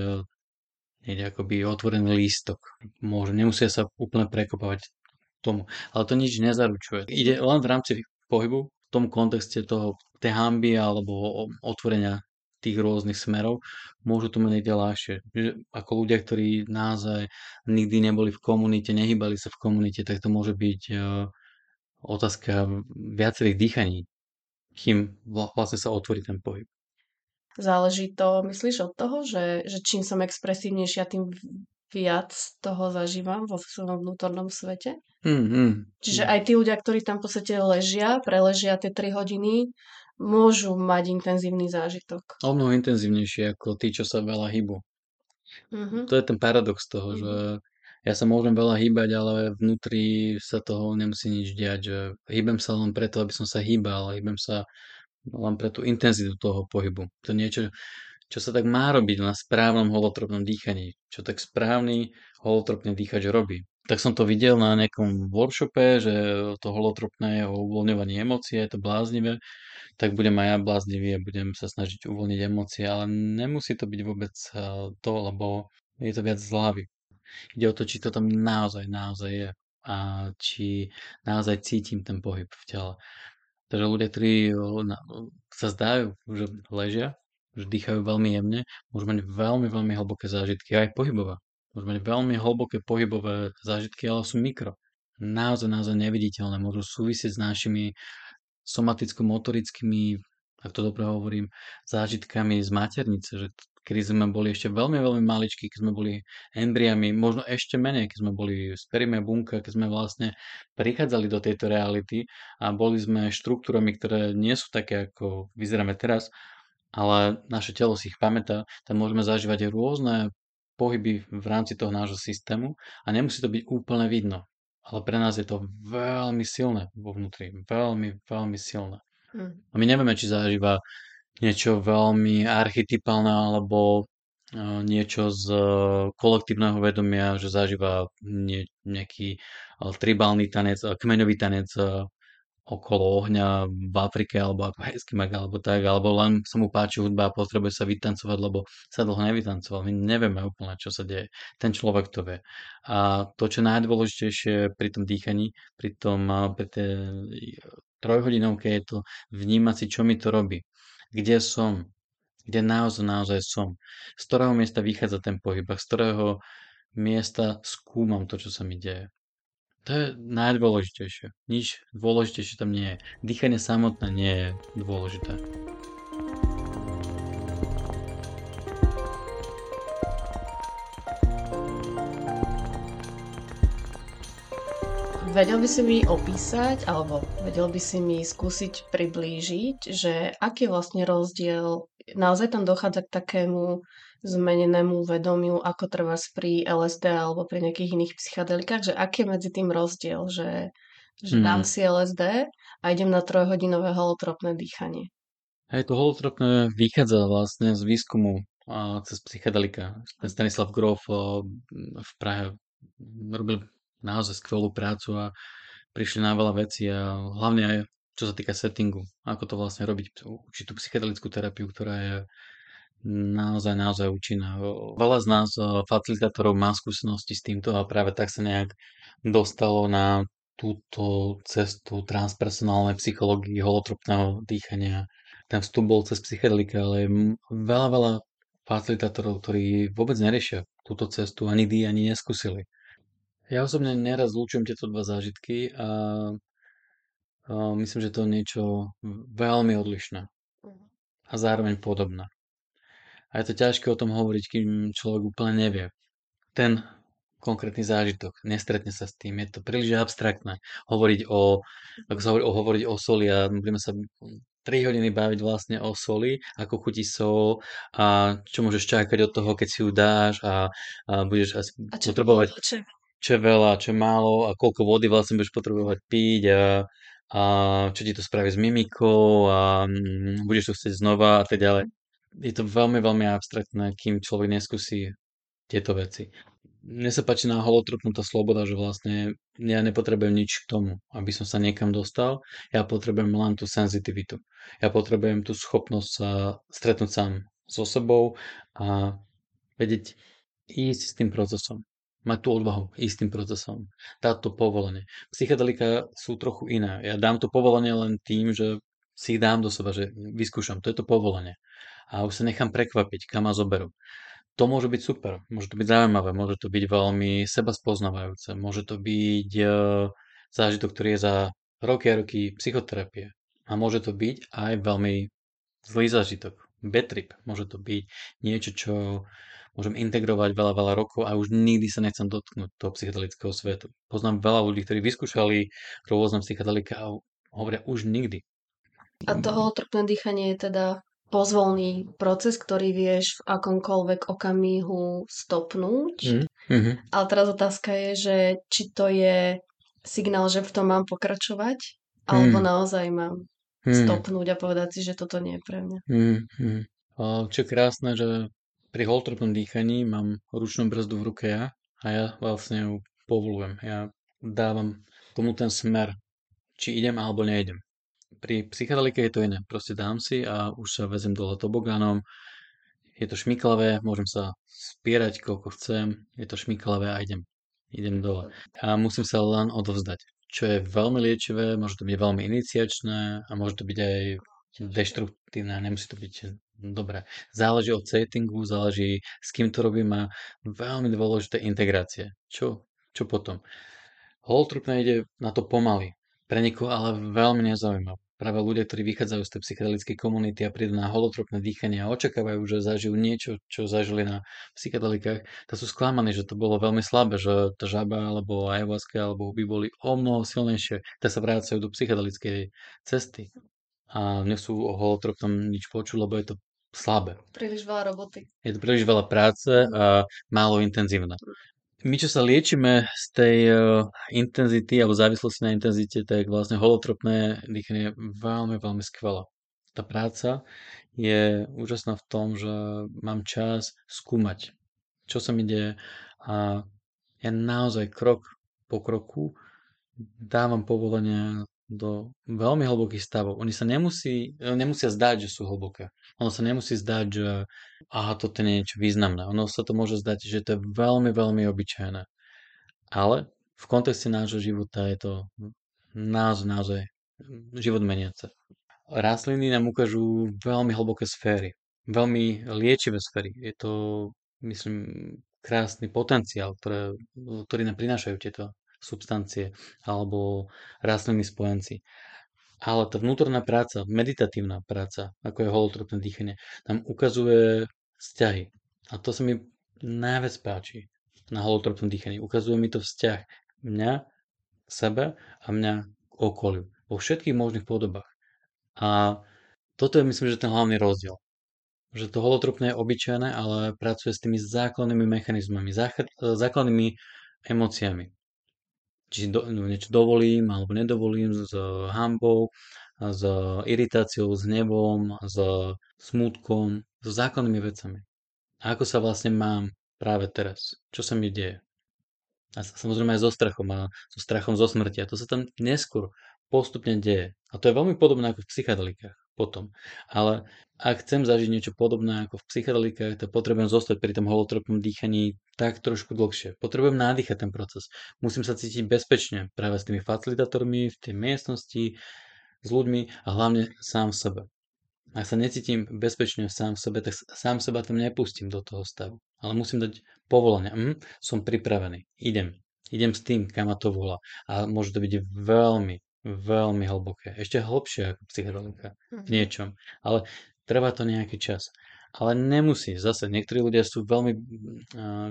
niekde akoby otvorený lístok. Môžu, nemusia sa úplne prekopávať tomu. Ale to nič nezaručuje. Ide len v rámci pohybu, v tom kontexte toho, tej hamby alebo otvorenia tých rôznych smerov, môžu to niekde ľahšie. Ako ľudia, ktorí naozaj nikdy neboli v komunite, nehybali sa v komunite, tak to môže byť uh, otázka viacerých dýchaní, kým vlastne sa otvorí ten pohyb. Záleží to, myslíš, od toho, že, že čím som expresívnejšia, tým viac toho zažívam vo svojom vnútornom svete? Mm, mm, Čiže aj tí ľudia, ktorí tam v podstate ležia, preležia tie 3 hodiny, môžu mať intenzívny zážitok. O mnoho intenzívnejšie ako tí, čo sa veľa hýbu. Mm-hmm. To je ten paradox toho, mm-hmm. že ja sa môžem veľa hýbať, ale vnútri sa toho nemusí nič diať, že hýbem sa len preto, aby som sa hýbal, hýbem sa len pre tú intenzitu toho pohybu. To niečo, čo sa tak má robiť na správnom holotropnom dýchaní, čo tak správny holotropný dýchač robí. Tak som to videl na nejakom workshope, že to holotropné je o uvoľňovaní emócie, je to bláznivé, tak budem aj ja bláznivý a budem sa snažiť uvoľniť emócie, ale nemusí to byť vôbec to, lebo je to viac z hlavy. Ide o to, či to tam naozaj, naozaj je a či naozaj cítim ten pohyb v tele. Takže ľudia, ktorí sa zdajú, že ležia, že dýchajú veľmi jemne, môžu mať veľmi, veľmi hlboké zážitky, aj pohybové. Môžu mať veľmi hlboké pohybové zážitky, ale sú mikro. Naozaj, naozaj neviditeľné. Môžu súvisieť s našimi somaticko-motorickými, ak to dobre hovorím, zážitkami z maternice, že kedy sme boli ešte veľmi, veľmi maličkí, keď sme boli embriami, možno ešte menej, keď sme boli spermia bunka, keď sme vlastne prichádzali do tejto reality a boli sme štruktúrami, ktoré nie sú také, ako vyzeráme teraz, ale naše telo si ich pamätá, tam môžeme zažívať rôzne pohyby v rámci toho nášho systému a nemusí to byť úplne vidno. Ale pre nás je to veľmi silné vo vnútri. Veľmi, veľmi silné. Mm. A my nevieme, či zažíva niečo veľmi archetypálne alebo e, niečo z e, kolektívneho vedomia, že zažíva nie, nejaký e, tribálny tanec, kmeňový tanec okolo ohňa v Afrike alebo ako Eskimak alebo tak, alebo len sa mu páči hudba a potrebuje sa vytancovať, lebo sa dlho nevytancoval. My nevieme úplne, čo sa deje. Ten človek to vie. A to, čo najdôležitejšie pri tom dýchaní, pri, tom, pri tej trojhodinovke je to vnímať si, čo mi to robí kde som, kde naozaj, naozaj som, z ktorého miesta vychádza ten pohyb a z ktorého miesta skúmam to, čo sa mi deje. To je najdôležitejšie. Nič dôležitejšie tam nie je. Dýchanie samotné nie je dôležité. Vedel by si mi opísať, alebo vedel by si mi skúsiť priblížiť, že aký je vlastne rozdiel, naozaj tam dochádza k takému zmenenému vedomiu, ako trvá pri LSD alebo pri nejakých iných psychedelikách, že aký je medzi tým rozdiel, že, že hmm. dám si LSD a idem na trojhodinové holotropné dýchanie. Hej, to holotropné vychádza vlastne z výskumu a cez psychedelika. Stanislav Grof v Prahe robil naozaj skvelú prácu a prišli na veľa vecí a hlavne aj čo sa týka settingu, ako to vlastne robiť, určitú psychedelickú terapiu, ktorá je naozaj, naozaj účinná. Veľa z nás, facilitátorov, má skúsenosti s týmto a práve tak sa nejak dostalo na túto cestu transpersonálnej psychológie, holotropného dýchania. Ten vstup bol cez psychedelika, ale je veľa, veľa facilitátorov, ktorí vôbec neriešia túto cestu a nikdy ani neskúsili. Ja osobne neraz zlučujem tieto dva zážitky a, a myslím, že to je niečo veľmi odlišné mhm. a zároveň podobné. A je to ťažké o tom hovoriť, kým človek úplne nevie. Ten konkrétny zážitok, nestretne sa s tým, je to príliš abstraktné. Hovoriť o, ako sa hovorí, o, hovoriť o soli a budeme sa 3 hodiny baviť vlastne o soli, ako chutí sol a čo môžeš čakať od toho, keď si ju dáš a, a budeš asi a čo, potrebovať... Čo, čo je veľa, čo je málo a koľko vody vlastne budeš potrebovať piť a, a čo ti to spraví s mimikou a mm, budeš to chcieť znova a tak ďalej. Je to veľmi, veľmi abstraktné, kým človek neskúsi tieto veci. Mne sa páči na holotropnú tá sloboda, že vlastne ja nepotrebujem nič k tomu, aby som sa niekam dostal. Ja potrebujem len tú senzitivitu. Ja potrebujem tú schopnosť sa stretnúť sám so sebou a vedieť ísť s tým procesom mať tú odvahu ísť tým procesom, dať to povolenie. Psychedelika sú trochu iné. Ja dám to povolenie len tým, že si ich dám do seba, že vyskúšam, to je to povolenie. A už sa nechám prekvapiť, kam ma zoberú. To môže byť super, môže to byť zaujímavé, môže to byť veľmi seba spoznávajúce, môže to byť e, zážitok, ktorý je za roky a roky psychoterapie. A môže to byť aj veľmi zlý zážitok, bad trip. Môže to byť niečo, čo môžem integrovať veľa, veľa rokov a už nikdy sa nechcem dotknúť toho psychedelického svetu. Poznám veľa ľudí, ktorí vyskúšali rôzne psychedelika a hovoria už nikdy. A to holotropné dýchanie je teda pozvolný proces, ktorý vieš v akomkoľvek okamihu stopnúť. Mm, mm-hmm. Ale teraz otázka je, že či to je signál, že v tom mám pokračovať, alebo mm. naozaj mám mm. stopnúť a povedať si, že toto nie je pre mňa. Mm, mm. Čo je krásne, že pri holtropnom dýchaní mám ručnú brzdu v ruke ja a ja vlastne ju povolujem. Ja dávam tomu ten smer, či idem alebo neidem. Pri psychedelike je to iné. Proste dám si a už sa vezem dole tobogánom. Je to šmiklavé, môžem sa spierať koľko chcem. Je to šmiklavé a idem. Idem dole. A musím sa len odovzdať. čo je veľmi liečivé, môže to byť veľmi iniciačné a môže to byť aj deštruktívne nemusí to byť dobré. Záleží od settingu, záleží s kým to robím a veľmi dôležité integrácie. Čo, čo potom? Holotrop ide na to pomaly. Pre nikoho ale veľmi nezaujímavé práve ľudia, ktorí vychádzajú z tej psychedelickej komunity a prídu na holotropné dýchanie a očakávajú, že zažijú niečo, čo zažili na psychedelikách, to sú sklamaní, že to bolo veľmi slabé, že tá žaba alebo ayahuasca alebo by boli o mnoho silnejšie, tak sa vrácajú do psychedelickej cesty a nechcú o holotropnom nič počuť, lebo je to slabé. Príliš veľa roboty. Je to príliš veľa práce a málo intenzívne. My, čo sa liečime z tej uh, intenzity alebo závislosti na intenzite, tak vlastne holotropné dýchanie je veľmi, veľmi skvelé. Tá práca je úžasná v tom, že mám čas skúmať, čo sa mi deje a ja naozaj krok po kroku dávam povolenie do veľmi hlbokých stavov. Oni sa nemusí, nemusia zdať, že sú hlboké. Ono sa nemusí zdať, že aha, toto je niečo významné. Ono sa to môže zdať, že to je veľmi, veľmi obyčajné. Ale v kontexte nášho života je to naozaj, naozaj život meniace. Rastliny nám ukážu veľmi hlboké sféry. Veľmi liečivé sféry. Je to, myslím, krásny potenciál, ktoré, ktorý nám prinášajú tieto substancie alebo rastlinní spojenci. Ale tá vnútorná práca, meditatívna práca, ako je holotropné dýchanie, nám ukazuje vzťahy. A to sa mi najviac páči na holotropnom dýchaní. Ukazuje mi to vzťah mňa sebe a mňa k okoliu. Vo všetkých možných podobách. A toto je myslím, že ten hlavný rozdiel. Že to holotropné je obyčajné, ale pracuje s tými základnými mechanizmami, základnými emóciami či do, no, niečo dovolím alebo nedovolím s hambou, s iritáciou, s nevom, s smutkom, s zákonnými vecami. A ako sa vlastne mám práve teraz? Čo sa mi deje? A samozrejme aj so strachom a so strachom zo smrti. A to sa tam neskôr postupne deje. A to je veľmi podobné ako v psychedelikách potom. Ale ak chcem zažiť niečo podobné ako v psychedelikách, tak potrebujem zostať pri tom holotropnom dýchaní tak trošku dlhšie. Potrebujem nádýchať ten proces. Musím sa cítiť bezpečne práve s tými facilitátormi v tej miestnosti, s ľuďmi a hlavne sám v sebe. Ak sa necítim bezpečne sám v sebe, tak sám seba tam nepustím do toho stavu. Ale musím dať povolenie. Hm, som pripravený. Idem. Idem s tým, kam ma to volá. A môže to byť veľmi, veľmi hlboké. Ešte hlbšie ako psychedelika v mhm. niečom. Ale trvá to nejaký čas. Ale nemusí. Zase niektorí ľudia sú veľmi uh,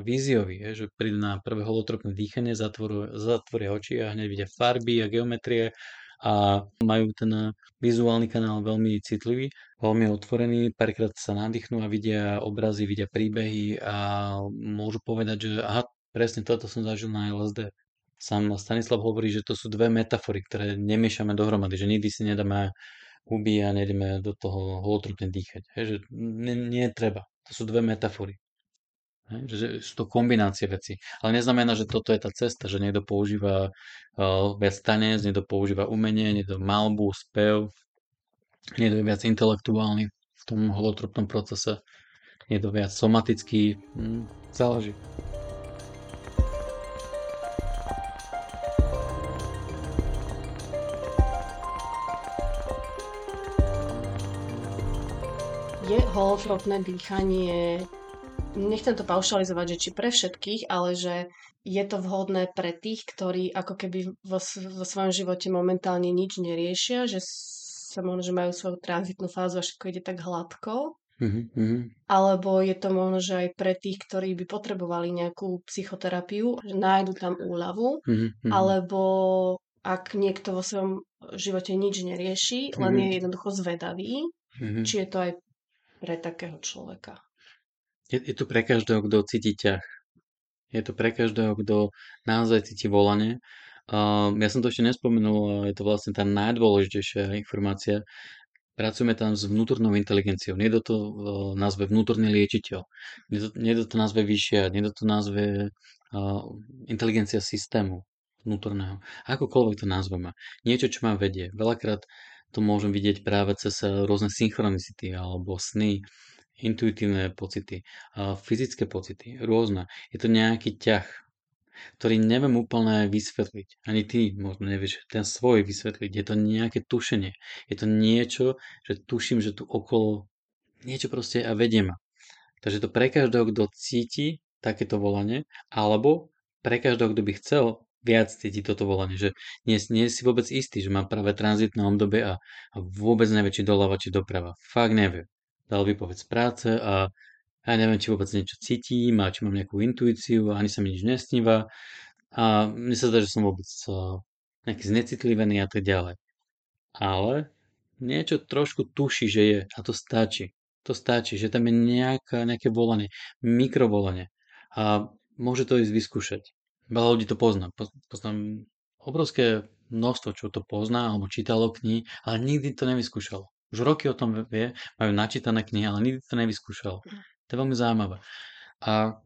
vízioví, je, že prídu na prvé holotropné dýchanie, zatvoru, zatvoria oči a hneď vidia farby a geometrie a majú ten vizuálny kanál veľmi citlivý, veľmi otvorený, párkrát sa nadýchnú a vidia obrazy, vidia príbehy a môžu povedať, že aha, presne toto som zažil na LSD sám Stanislav hovorí, že to sú dve metafory, ktoré nemiešame dohromady, že nikdy si nedáme huby a nejdeme do toho holotropne dýchať. Hej, že nie, nie treba. To sú dve metafory. Hej, že sú to kombinácie veci. Ale neznamená, že toto je tá cesta, že niekto používa uh, viac tanec, niekto používa umenie, niekto malbu, spev, niekto je viac intelektuálny v tom holotropnom procese, niekto viac somatický, hm, záleží. Je holotropné dýchanie, nechcem to paušalizovať, že či pre všetkých, ale že je to vhodné pre tých, ktorí ako keby vo, vo svojom živote momentálne nič neriešia, že sa možno, že majú svoju tranzitnú fázu a všetko ide tak hladko. Mm-hmm. Alebo je to možno, že aj pre tých, ktorí by potrebovali nejakú psychoterapiu, že nájdu tam úľavu, mm-hmm. alebo ak niekto vo svojom živote nič nerieši, len mm-hmm. je jednoducho zvedavý, mm-hmm. či je to aj pre takého človeka. Je, je to pre každého, kto cíti ťah. Je to pre každého, kto naozaj cíti volanie. Uh, ja som to ešte nespomenul, je to vlastne tá najdôležitejšia informácia. Pracujeme tam s vnútornou inteligenciou. Niekto to uh, nazve vnútorný liečiteľ. Niekto to nazve vyššia, niekto to nazve uh, inteligencia systému vnútorného. Akokoľvek to nazveme. Niečo, čo ma vedie. Veľakrát to môžem vidieť práve cez eh, rôzne synchronicity alebo sny, intuitívne pocity, fyzické pocity, rôzne. Je to nejaký ťah. ktorý neviem úplne vysvetliť. Ani ty možno nevieš ten svoj vysvetliť. Je to nejaké tušenie. Je to niečo, že tuším, že tu okolo niečo proste a vedie ma. Takže to pre každého, kto cíti takéto volanie, alebo pre každého, kto by chcel viac cítiť toto volanie, že nie, nie si vôbec istý, že má práve tranzitné obdobie a, a vôbec nevie, či doľava, či doprava. Fakt nevie. Dal vypoveď z práce a ja neviem, či vôbec niečo cítim a či mám nejakú intuíciu a ani sa mi nič nesníva a mne sa zdá, že som vôbec nejaký znecitlivený a tak ďalej. Ale niečo trošku tuší, že je a to stačí. To stačí, že tam je nejaká, nejaké volanie, mikrovolanie a môže to ísť vyskúšať. Veľa ľudí to pozná. Poznám obrovské množstvo, čo to pozná alebo čítalo knihy, ale nikdy to nevyskúšalo. Už roky o tom vie, majú načítané knihy, ale nikdy to nevyskúšalo. To je veľmi zaujímavé. A,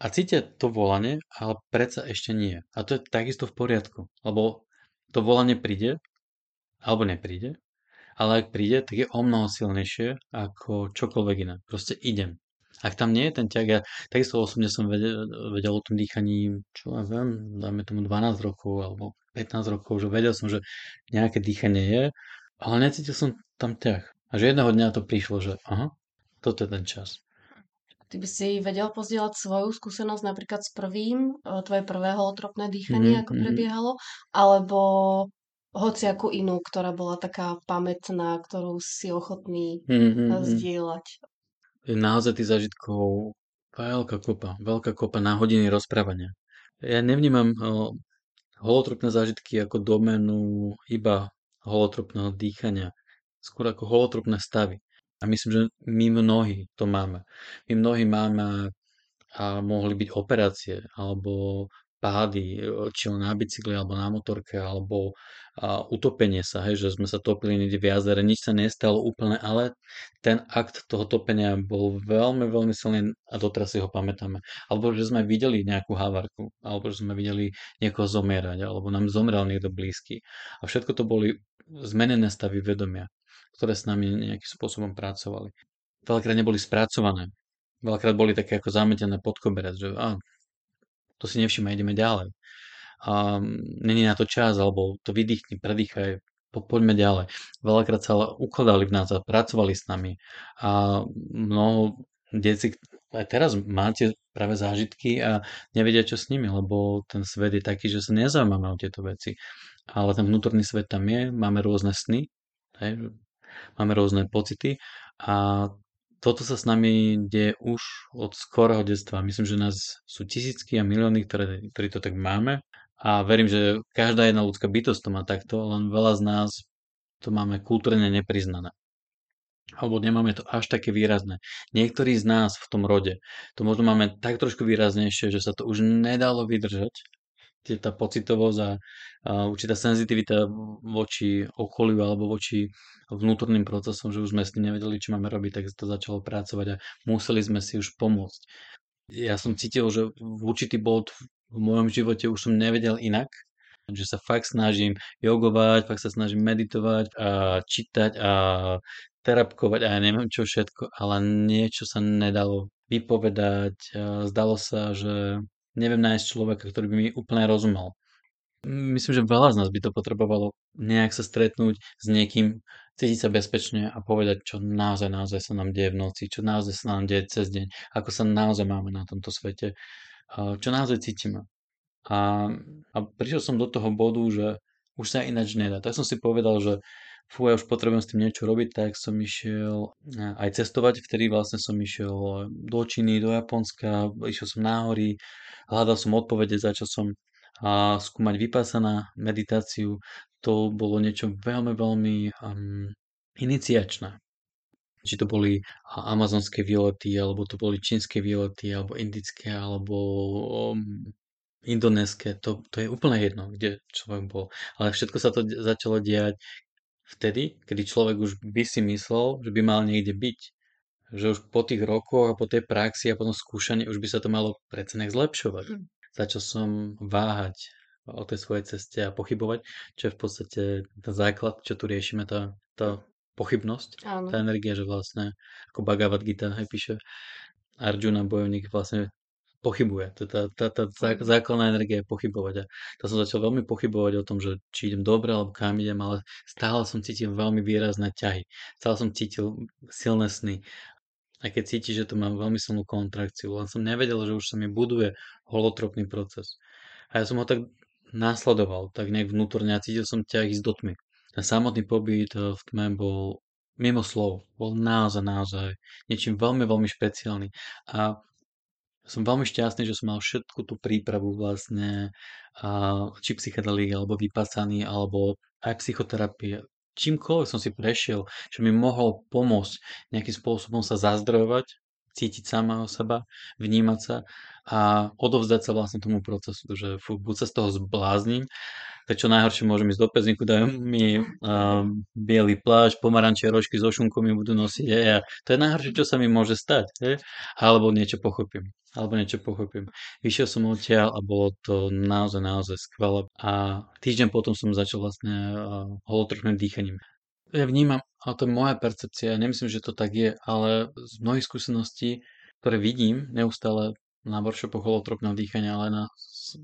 a cítia to volanie, ale predsa ešte nie. A to je takisto v poriadku, lebo to volanie príde, alebo nepríde, ale ak príde, tak je o mnoho silnejšie ako čokoľvek iné. Proste idem. Ak tam nie je ten ťah, ja takisto osobne som vedel, vedel o tom dýchaní, čo ja viem, dajme tomu 12 rokov alebo 15 rokov, že vedel som, že nejaké dýchanie je, ale necítil som tam ťah. A že jedného dňa to prišlo, že aha, toto je ten čas. Ty by si vedel pozdieľať svoju skúsenosť napríklad s prvým, e, tvoje prvé holotropné dýchanie, mm, ako mm-hmm. prebiehalo, alebo hociakú inú, ktorá bola taká pamätná, ktorú si ochotný mm-hmm. zdieľať. Je naozaj tých zážitkov veľká kopa, veľká kopa na hodiny rozprávania. Ja nevnímam o, holotropné zážitky ako domenu iba holotropného dýchania, skôr ako holotropné stavy. A myslím, že my mnohí to máme. My mnohí máme a mohli byť operácie alebo pády, či len na bicykli alebo na motorke, alebo a utopenie sa, hej, že sme sa topili niekde v jazere, nič sa nestalo úplne, ale ten akt toho topenia bol veľmi, veľmi silný a doteraz si ho pamätáme. Alebo že sme videli nejakú havarku, alebo že sme videli niekoho zomierať, alebo nám zomrel niekto blízky. A všetko to boli zmenené stavy vedomia ktoré s nami nejakým spôsobom pracovali. Veľakrát neboli spracované. Veľakrát boli také ako zametené pod koberec, že a, to si nevšimaj, ideme ďalej. A není na to čas, alebo to vydýchni, predýchaj, po, poďme ďalej. Veľakrát sa ukladali v nás a pracovali s nami. A mnoho detí, aj teraz máte práve zážitky a nevedia, čo s nimi, lebo ten svet je taký, že sa nezaujímame o tieto veci. Ale ten vnútorný svet tam je, máme rôzne sny, hej, máme rôzne pocity a toto sa s nami deje už od skorého detstva. Myslím, že nás sú tisícky a milióny, ktoré, ktorí to tak máme a verím, že každá jedna ľudská bytosť to má takto, len veľa z nás to máme kultúrne nepriznané. Alebo nemáme to až také výrazné. Niektorí z nás v tom rode to možno máme tak trošku výraznejšie, že sa to už nedalo vydržať tá pocitovosť a, a určitá senzitivita voči okoliu alebo voči vnútorným procesom, že už sme s tým nevedeli, čo máme robiť, tak to začalo pracovať a museli sme si už pomôcť. Ja som cítil, že v určitý bod v mojom živote už som nevedel inak, že sa fakt snažím jogovať, fakt sa snažím meditovať a čítať a terapkovať a ja neviem čo všetko, ale niečo sa nedalo vypovedať. Zdalo sa, že neviem nájsť človeka, ktorý by mi úplne rozumel. Myslím, že veľa z nás by to potrebovalo nejak sa stretnúť s niekým, cítiť sa bezpečne a povedať, čo naozaj, naozaj sa nám deje v noci, čo naozaj sa nám deje cez deň, ako sa naozaj máme na tomto svete, čo naozaj cítime. A, a prišiel som do toho bodu, že už sa ináč nedá. Tak som si povedal, že fú, ja už potrebujem s tým niečo robiť, tak som išiel eh, aj cestovať, vtedy vlastne som išiel do Číny, do Japonska, išiel som na hory, hľadal som odpovede, začal som a skúmať vypásaná meditáciu, to bolo niečo veľmi, veľmi um, iniciačné. Či to boli amazonské výlety, alebo to boli čínske výlety, alebo indické, alebo um, indonéske, to, to je úplne jedno, kde človek bol. Ale všetko sa to začalo diať vtedy, kedy človek už by si myslel, že by mal niekde byť. Že už po tých rokoch a po tej praxi a po tom skúšaní už by sa to malo predsa nech zlepšovať. Mm. Začal som váhať o tej svojej ceste a pochybovať, čo je v podstate ten základ, čo tu riešime, tá, tá pochybnosť, Áno. tá energia, že vlastne ako Bhagavad Gita aj píše Arjuna, bojovník, vlastne pochybuje. Tá, tá, tá, tá základná energia je pochybovať. A to som začal veľmi pochybovať o tom, že či idem dobre alebo kam idem, ale stále som cítil veľmi výrazné ťahy. Stále som cítil silné sny. A keď cítiš, že to má veľmi silnú kontrakciu, len som nevedel, že už sa mi buduje holotropný proces. A ja som ho tak následoval, tak nejak vnútorne a cítil som ťah ísť do tmy. Ten samotný pobyt eh, v tme bol mimo slov. Bol naozaj, naozaj niečím veľmi, veľmi špeciálny. A som veľmi šťastný, že som mal všetku tú prípravu vlastne, či psychedelík, alebo vypasaný, alebo aj psychoterapie. Čímkoľvek som si prešiel, že mi mohol pomôcť nejakým spôsobom sa zazdrojovať, cítiť samého seba, vnímať sa a odovzdať sa vlastne tomu procesu, že fú, buď sa z toho zblázním, tak čo najhoršie môžem ísť do pezníku, dajú mi uh, biely plášť, pomarančie rožky so šunkom mi budú nosiť a to je najhoršie, čo sa mi môže stať, hej, alebo niečo pochopím, alebo niečo pochopím. Vyšiel som odtiaľ a bolo to naozaj, naozaj skvelé a týždeň potom som začal vlastne uh, holotročným dýchaním. Ja vnímam, ale to je moja percepcia, nemyslím, že to tak je, ale z mnohých skúseností, ktoré vidím neustále na workshopoch holotropného dýchania, ale na,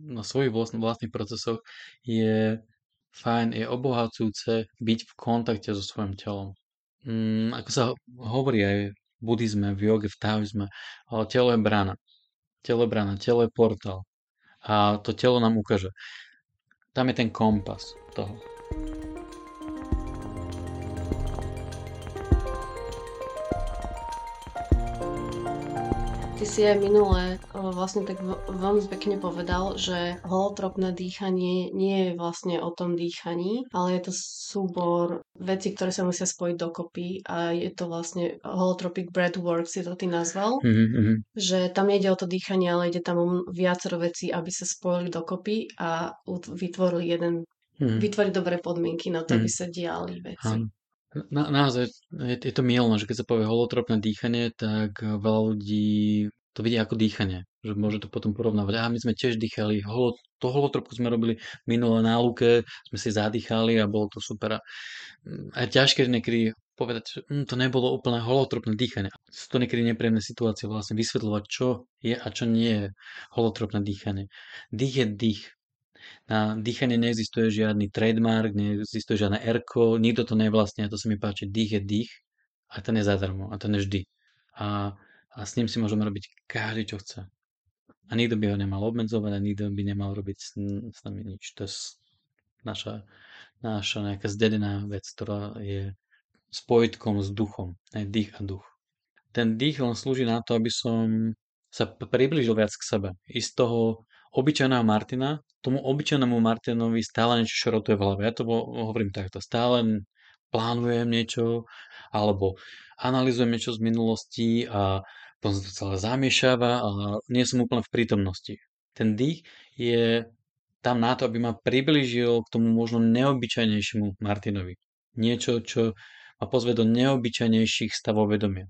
na svojich vlastných procesoch, je fajn, je obohacujúce byť v kontakte so svojím telom. Mm, ako sa hovorí aj v buddhizme, v joge, v taoizme, ale telo je brána. Telo je brána, telo je portál. A to telo nám ukáže. Tam je ten kompas toho. Ty si aj minule vlastne tak veľmi pekne povedal, že holotropné dýchanie nie je vlastne o tom dýchaní, ale je to súbor vecí, ktoré sa musia spojiť dokopy a je to vlastne holotropic breathwork si to ty nazval. Mm-hmm. Že tam nejde o to dýchanie, ale ide tam o viacero vecí, aby sa spojili dokopy a vytvorili jeden, mm-hmm. vytvoriť dobré podmienky na to, mm-hmm. aby sa diali veci. Áno. Na, naozaj je, je to mielné, že keď sa povie holotropné dýchanie, tak veľa ľudí to vidí ako dýchanie, že môže to potom porovnávať. A my sme tiež dýchali, holo, to holotropku sme robili minulé na lúke, sme si zadýchali a bolo to super. A, a je ťažké niekedy povedať, že hm, to nebolo úplne holotropné dýchanie. Sú to niekedy nepríjemné situácie vlastne vysvetľovať, čo je a čo nie je holotropné dýchanie. Dých je dých. Na dýchanie neexistuje žiadny trademark, neexistuje žiadne erko, nikto to nevlastne, to sa mi páči, dých je dých a ten je zadarmo a ten je vždy. A, a s ním si môžeme robiť každý, čo chce. A nikto by ho nemal obmedzovať a nikto by nemal robiť s, s nami nič. To je naša, naša nejaká zdedená vec, ktorá je spojitkom s duchom, aj dých a duch. Ten dých len slúži na to, aby som sa priblížil viac k sebe. I z toho obyčajného Martina, tomu obyčajnému Martinovi stále niečo šrotuje v hlave. Ja to hovorím takto. Stále plánujem niečo, alebo analyzujem niečo z minulosti a potom sa to celé zamiešava a nie som úplne v prítomnosti. Ten dých je tam na to, aby ma priblížil k tomu možno neobyčajnejšiemu Martinovi. Niečo, čo ma pozve do neobyčajnejších stavov vedomia.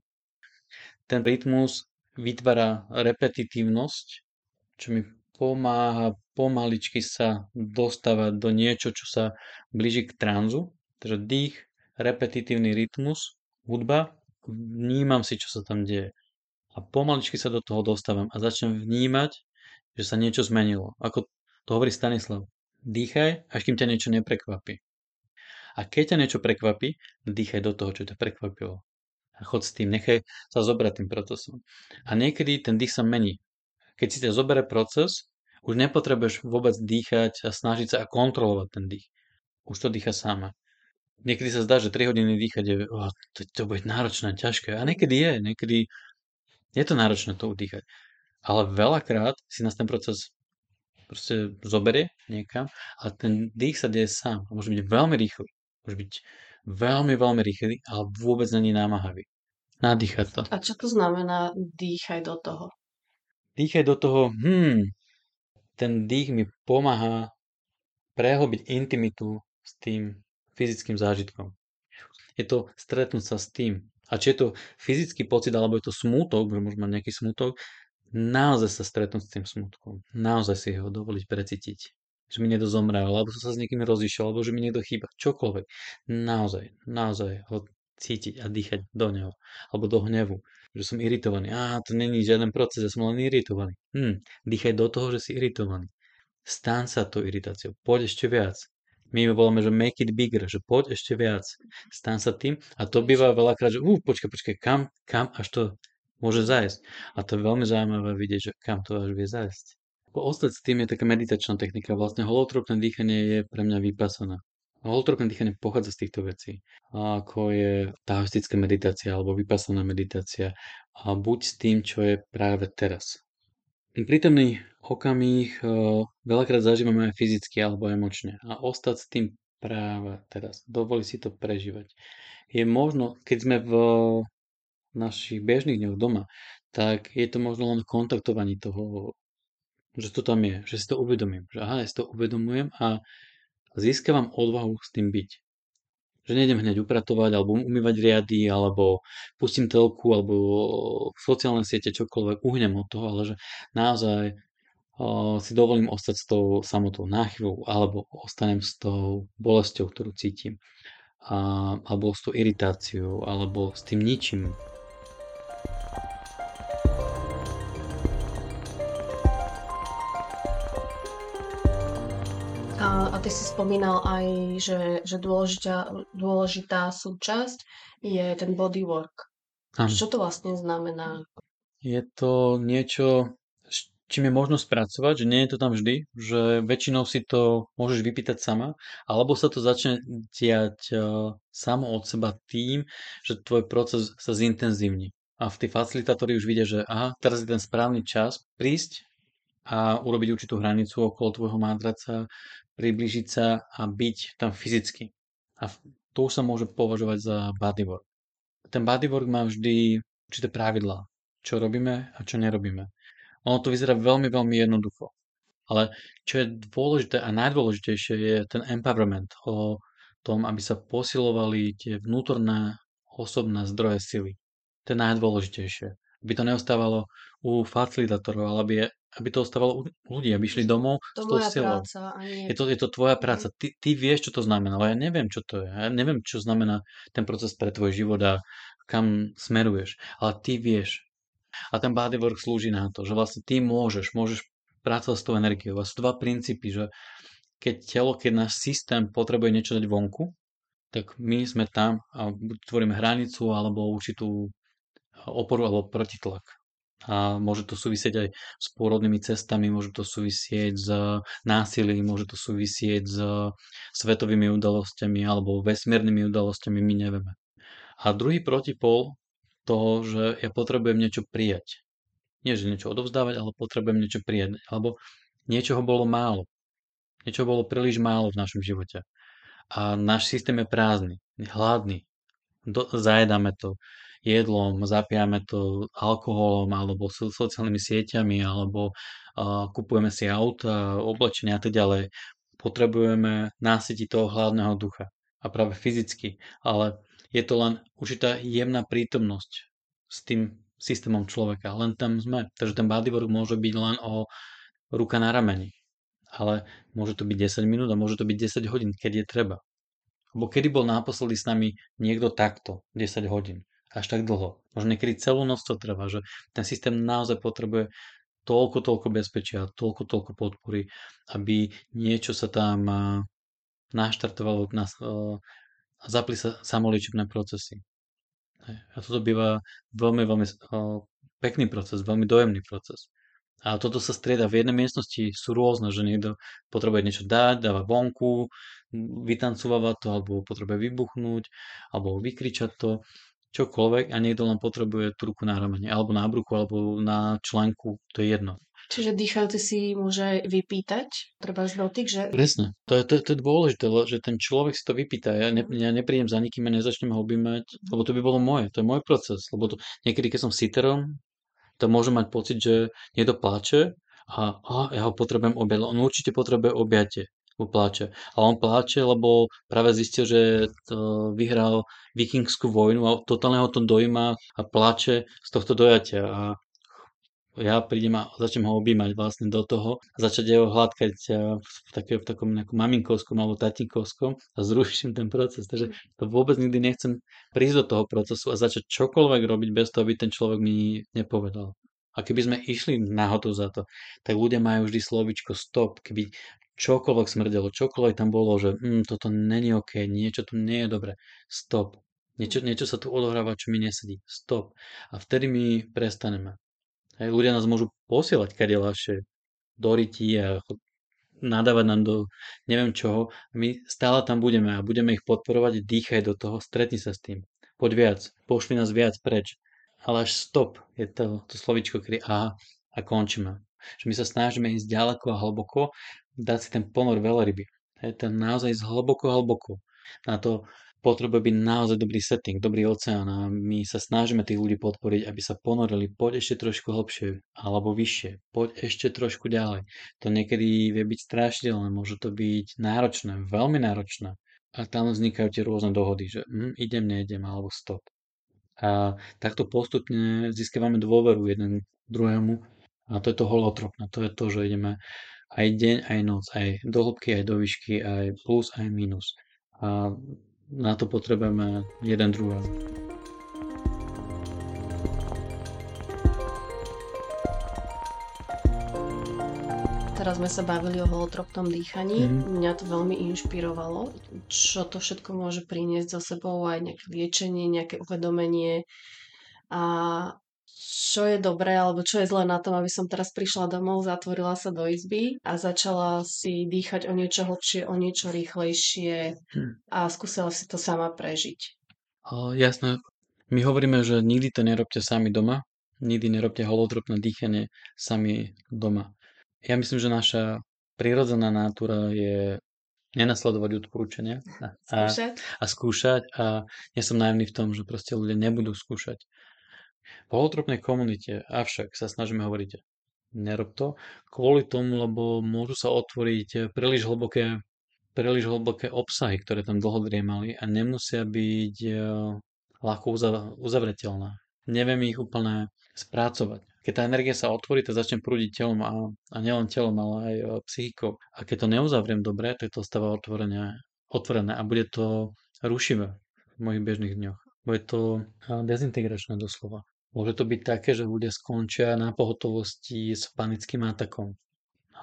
Ten rytmus vytvára repetitívnosť, čo mi pomáha pomaličky sa dostávať do niečo, čo sa blíži k tranzu. Takže dých, repetitívny rytmus, hudba, vnímam si, čo sa tam deje. A pomaličky sa do toho dostávam a začnem vnímať, že sa niečo zmenilo. Ako to hovorí Stanislav. Dýchaj, až kým ťa niečo neprekvapí. A keď ťa niečo prekvapí, dýchaj do toho, čo ťa prekvapilo. A chod s tým, nechaj sa zobrať tým procesom. A niekedy ten dých sa mení. Keď si ťa zoberie proces, už nepotrebuješ vôbec dýchať a snažiť sa a kontrolovať ten dých. Už to dýcha sama. Niekedy sa zdá, že 3 hodiny dýchať je, oh, to, to bude náročné, ťažké. A niekedy je, niekedy je to náročné to udýchať. Ale veľakrát si nás ten proces proste zoberie niekam a ten dých sa deje sám. A môže byť veľmi rýchly. Môže byť veľmi, veľmi rýchly, ale vôbec není námahavý. Nadýchať to. A čo to znamená dýchaj do toho? Dýchaj do toho, hmm, ten dých mi pomáha prehlbiť intimitu s tým fyzickým zážitkom. Je to stretnúť sa s tým. A či je to fyzický pocit, alebo je to smútok, že môžem mať nejaký smútok, naozaj sa stretnúť s tým smutkom. Naozaj si ho dovoliť precítiť. Že mi niekto zomrel, alebo som sa s niekým rozišiel, alebo že mi niekto chýba. Čokoľvek. Naozaj, naozaj ho cítiť a dýchať do neho. Alebo do hnevu. Že som iritovaný. Á, to není žiaden proces, ja som len iritovaný. Hm, dýchaj do toho, že si iritovaný. Stan sa tou iritáciou, poď ešte viac. My voláme, že make it bigger, že poď ešte viac. Stan sa tým a to býva veľakrát, že uh, počkaj, počkaj, kam, kam až to môže zájsť. A to je veľmi zaujímavé vidieť, že kam to až vie zájsť. Ostať s tým je taká meditačná technika. Vlastne holotropné dýchanie je pre mňa vypasané. Holotropné dýchanie pochádza z týchto vecí, ako je taoistická meditácia alebo vypasaná meditácia. A buď s tým, čo je práve teraz. Prítomný okamih veľakrát zažívame aj fyzicky alebo emočne. A ostať s tým práve teraz. Dovoli si to prežívať. Je možno, keď sme v našich bežných dňoch doma, tak je to možno len kontaktovaní toho, že to tam je, že si to uvedomím, že aha, ja si to uvedomujem a získavam odvahu s tým byť. Že nejdem hneď upratovať, alebo umývať riady, alebo pustím telku, alebo sociálne siete, čokoľvek, uhnem od toho, ale že naozaj si dovolím ostať s tou samotou na chvíľu, alebo ostanem s tou bolesťou, ktorú cítim, a, alebo s tou iritáciou, alebo s tým ničím, A, a ty si spomínal aj, že, že dôležitá, dôležitá súčasť je ten bodywork. Ano. Čo to vlastne znamená? Je to niečo, s čím je možno spracovať, že nie je to tam vždy, že väčšinou si to môžeš vypýtať sama, alebo sa to začne diať uh, samo od seba tým, že tvoj proces sa zintenzívni. A v tej facilitátori už vidia, že aha, teraz je ten správny čas prísť a urobiť určitú hranicu okolo tvojho madraca, priblížiť sa a byť tam fyzicky. A to sa môže považovať za bodywork. Ten bodywork má vždy určité pravidlá, čo robíme a čo nerobíme. Ono to vyzerá veľmi, veľmi jednoducho. Ale čo je dôležité a najdôležitejšie je ten empowerment o tom, aby sa posilovali tie vnútorné osobné zdroje sily. To je najdôležitejšie. Aby to neostávalo u facilitátorov, ale aby aby to ostávalo u ľudí, aby išli domov to s tou silou. Práca, nie... je, to, je to tvoja mhm. práca. Ty, ty vieš, čo to znamená, ale ja neviem, čo to je. Ja neviem, čo znamená ten proces pre tvoj život a kam smeruješ. Ale ty vieš. A ten bodywork slúži na to, že vlastne ty môžeš, môžeš pracovať s tou energiou. A sú dva princípy, že keď telo, keď náš systém potrebuje niečo dať vonku, tak my sme tam a tvoríme hranicu alebo určitú oporu alebo protitlak a môže to súvisieť aj s pôrodnými cestami, môže to súvisieť s násilím, môže to súvisieť s svetovými udalosťami alebo vesmírnymi udalosťami, my nevieme. A druhý protipol toho, že ja potrebujem niečo prijať. Nie, že niečo odovzdávať, ale potrebujem niečo prijať. Alebo niečoho bolo málo. Niečo bolo príliš málo v našom živote. A náš systém je prázdny, hladný. Do, zajedáme to jedlom, zapijame to alkoholom alebo sociálnymi sieťami alebo uh, kupujeme si auta, oblečenia a tak ďalej. Potrebujeme nasytiť toho hladného ducha a práve fyzicky, ale je to len určitá jemná prítomnosť s tým systémom človeka. Len tam sme. Takže ten bodywork môže byť len o ruka na rameni. Ale môže to byť 10 minút a môže to byť 10 hodín, keď je treba. Lebo kedy bol naposledy s nami niekto takto 10 hodín? Až tak dlho. Možno niekedy celú noc to trvá, že ten systém naozaj potrebuje toľko, toľko bezpečia, toľko, toľko podpory, aby niečo sa tam naštartovalo a zapli sa samoliečebné procesy. A toto býva veľmi, veľmi pekný proces, veľmi dojemný proces. A toto sa strieda. V jednej miestnosti sú rôzne, že niekto potrebuje niečo dať, dáva vonku, vytancúva to, alebo potrebuje vybuchnúť, alebo vykričať to čokoľvek a niekto len potrebuje tú ruku na ramene, alebo na bruchu, alebo na členku, to je jedno. Čiže dýchajúci si môže vypýtať, treba z dotyk, že... Presne, to je, to, to je dôležité, že ten človek si to vypýta. Ja, ne, ja neprídem za nikým a nezačnem ho objímať, lebo to by bolo moje, to je môj proces. Lebo to, niekedy, keď som siterom, to môžem mať pocit, že niekto pláče a, a ja ho potrebujem objať. On určite potrebuje objatie pláče. A on pláče, lebo práve zistil, že vyhral vikingskú vojnu a totálne ho to dojíma a pláče z tohto dojatia. A ja prídem a začnem ho objímať vlastne do toho začať jeho hladkať v, také, v takom nejakom maminkovskom alebo tatinkovskom a zruším ten proces. Takže to vôbec nikdy nechcem prísť do toho procesu a začať čokoľvek robiť bez toho, aby ten človek mi nepovedal. A keby sme išli náhodou za to, tak ľudia majú vždy slovičko stop. Keby čokoľvek smrdelo, čokoľvek tam bolo, že mm, toto není OK, niečo tu nie je dobre, stop. Niečo, niečo sa tu odohráva, čo mi nesedí. Stop. A vtedy my prestaneme. Hej, ľudia nás môžu posielať kade ľahšie do rytí a nadávať nám do neviem čoho. My stále tam budeme a budeme ich podporovať, dýchaj do toho, stretni sa s tým. Poď viac, pošli nás viac preč. Ale až stop je to, to slovičko, kedy aha a končíme. Že my sa snažíme ísť ďaleko a hlboko, dať si ten ponor veľryby. Je to naozaj ísť hlboko, hlboko. Na to potrebuje byť naozaj dobrý setting, dobrý oceán a my sa snažíme tých ľudí podporiť, aby sa ponorili, poď ešte trošku hlbšie alebo vyššie, poď ešte trošku ďalej. To niekedy vie byť strašidelné, môže to byť náročné, veľmi náročné. A tam vznikajú tie rôzne dohody, že hm, idem, nejdem alebo stop. A takto postupne získavame dôveru jeden druhému a to je to holotropné, to je to, že ideme aj deň, aj noc, aj do hĺbky, aj do výšky, aj plus, aj minus. A na to potrebujeme jeden druhého. Teraz sme sa bavili o holotropnom dýchaní. Mm-hmm. Mňa to veľmi inšpirovalo, čo to všetko môže priniesť za sebou aj nejaké liečenie, nejaké uvedomenie. A čo je dobré alebo čo je zlé na tom, aby som teraz prišla domov, zatvorila sa do izby a začala si dýchať o niečo hlbšie, o niečo rýchlejšie hm. a skúsila si to sama prežiť. O, jasné. My hovoríme, že nikdy to nerobte sami doma, nikdy nerobte holotropné dýchanie sami doma. Ja myslím, že naša prírodzená natúra je nenasledovať odporúčania a, skúšať. a skúšať a nie som naivný v tom, že proste ľudia nebudú skúšať. V holotropnej komunite avšak sa snažíme hovoriť, nerob to, kvôli tomu, lebo môžu sa otvoriť príliš hlboké, príliš hlboké obsahy, ktoré tam dlho driemali a nemusia byť e, ľahko uzavreteľné. Neviem ich úplne spracovať. Keď tá energia sa otvorí, to začne prúdiť telom a, a nielen telom, ale aj e, psychikou. A keď to neuzavriem dobre, tak to stáva otvorené, otvorené a bude to rušivé v mojich bežných dňoch. Bude to e, dezintegračné doslova. Môže to byť také, že ľudia skončia na pohotovosti s panickým atakom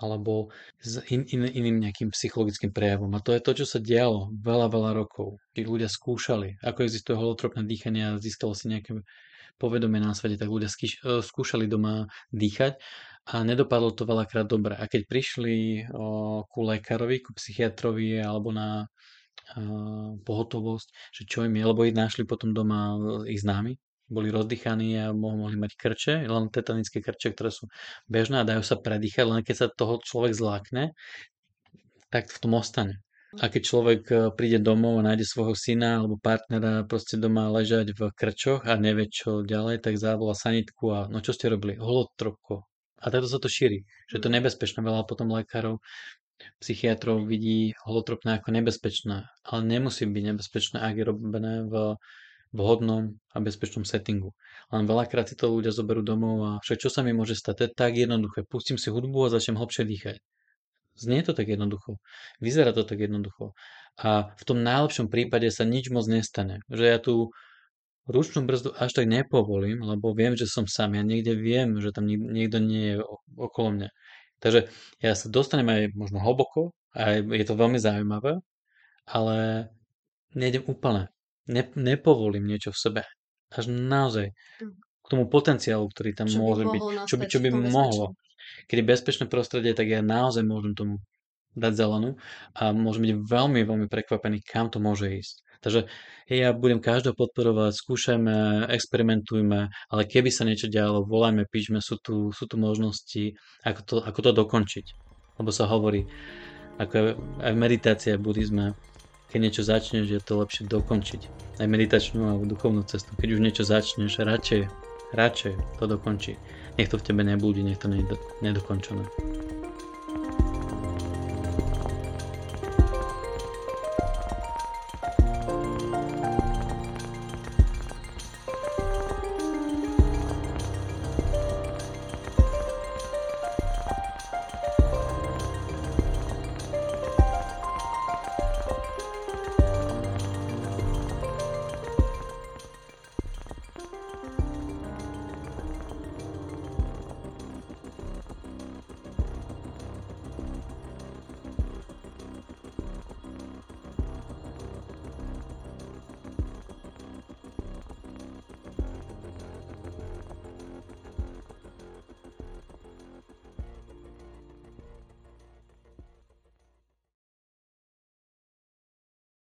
alebo s in, in, iným nejakým psychologickým prejavom. A to je to, čo sa dialo veľa, veľa rokov. Tí ľudia skúšali, ako existuje holotropné dýchanie a získalo si nejaké povedomie na svete, tak ľudia skýš, e, skúšali doma dýchať a nedopadlo to veľakrát dobre. A keď prišli o, ku lekárovi, ku psychiatrovi alebo na a, pohotovosť, že čo im je, lebo ich našli potom doma ich známi, boli rozdýchaní a mohli mať krče, len tetanické krče, ktoré sú bežné a dajú sa predýchať, len keď sa toho človek zlákne, tak v tom ostane. A keď človek e, príde domov a nájde svojho syna alebo partnera proste doma ležať v krčoch a nevie čo ďalej, tak zavolá sanitku a no čo ste robili? Holotropko. A takto sa to šíri, že to je nebezpečné. Veľa potom lekárov, psychiatrov vidí holotropné ako nebezpečné, ale nemusí byť nebezpečné, ak je robené v vhodnom a bezpečnom settingu. Len veľakrát si to ľudia zoberú domov a však čo sa mi môže stať, to je tak jednoduché. Pustím si hudbu a začnem hlbšie dýchať. Znie to tak jednoducho. Vyzerá to tak jednoducho. A v tom najlepšom prípade sa nič moc nestane. Že ja tu ručnú brzdu až tak nepovolím, lebo viem, že som sám. Ja niekde viem, že tam niekto nie je okolo mňa. Takže ja sa dostanem aj možno hlboko a je to veľmi zaujímavé, ale nejdem úplne ne, nepovolím niečo v sebe. Až naozaj hm. k tomu potenciálu, ktorý tam čo môže byť. Čo by, čo by mohlo. Keď je bezpečné prostredie, tak ja naozaj môžem tomu dať zelenú a môžem byť veľmi, veľmi prekvapený, kam to môže ísť. Takže ja budem každého podporovať, skúšajme, experimentujme, ale keby sa niečo dialo, volajme, píšme, sú tu, sú tu možnosti, ako to, ako to dokončiť. Lebo sa hovorí, ako aj v meditácii a buddhizme, keď niečo začneš, je to lepšie dokončiť. Aj meditačnú alebo duchovnú cestu. Keď už niečo začneš, radšej, radšej to dokončí. Nech to v tebe nebudí, nech to nedokončené.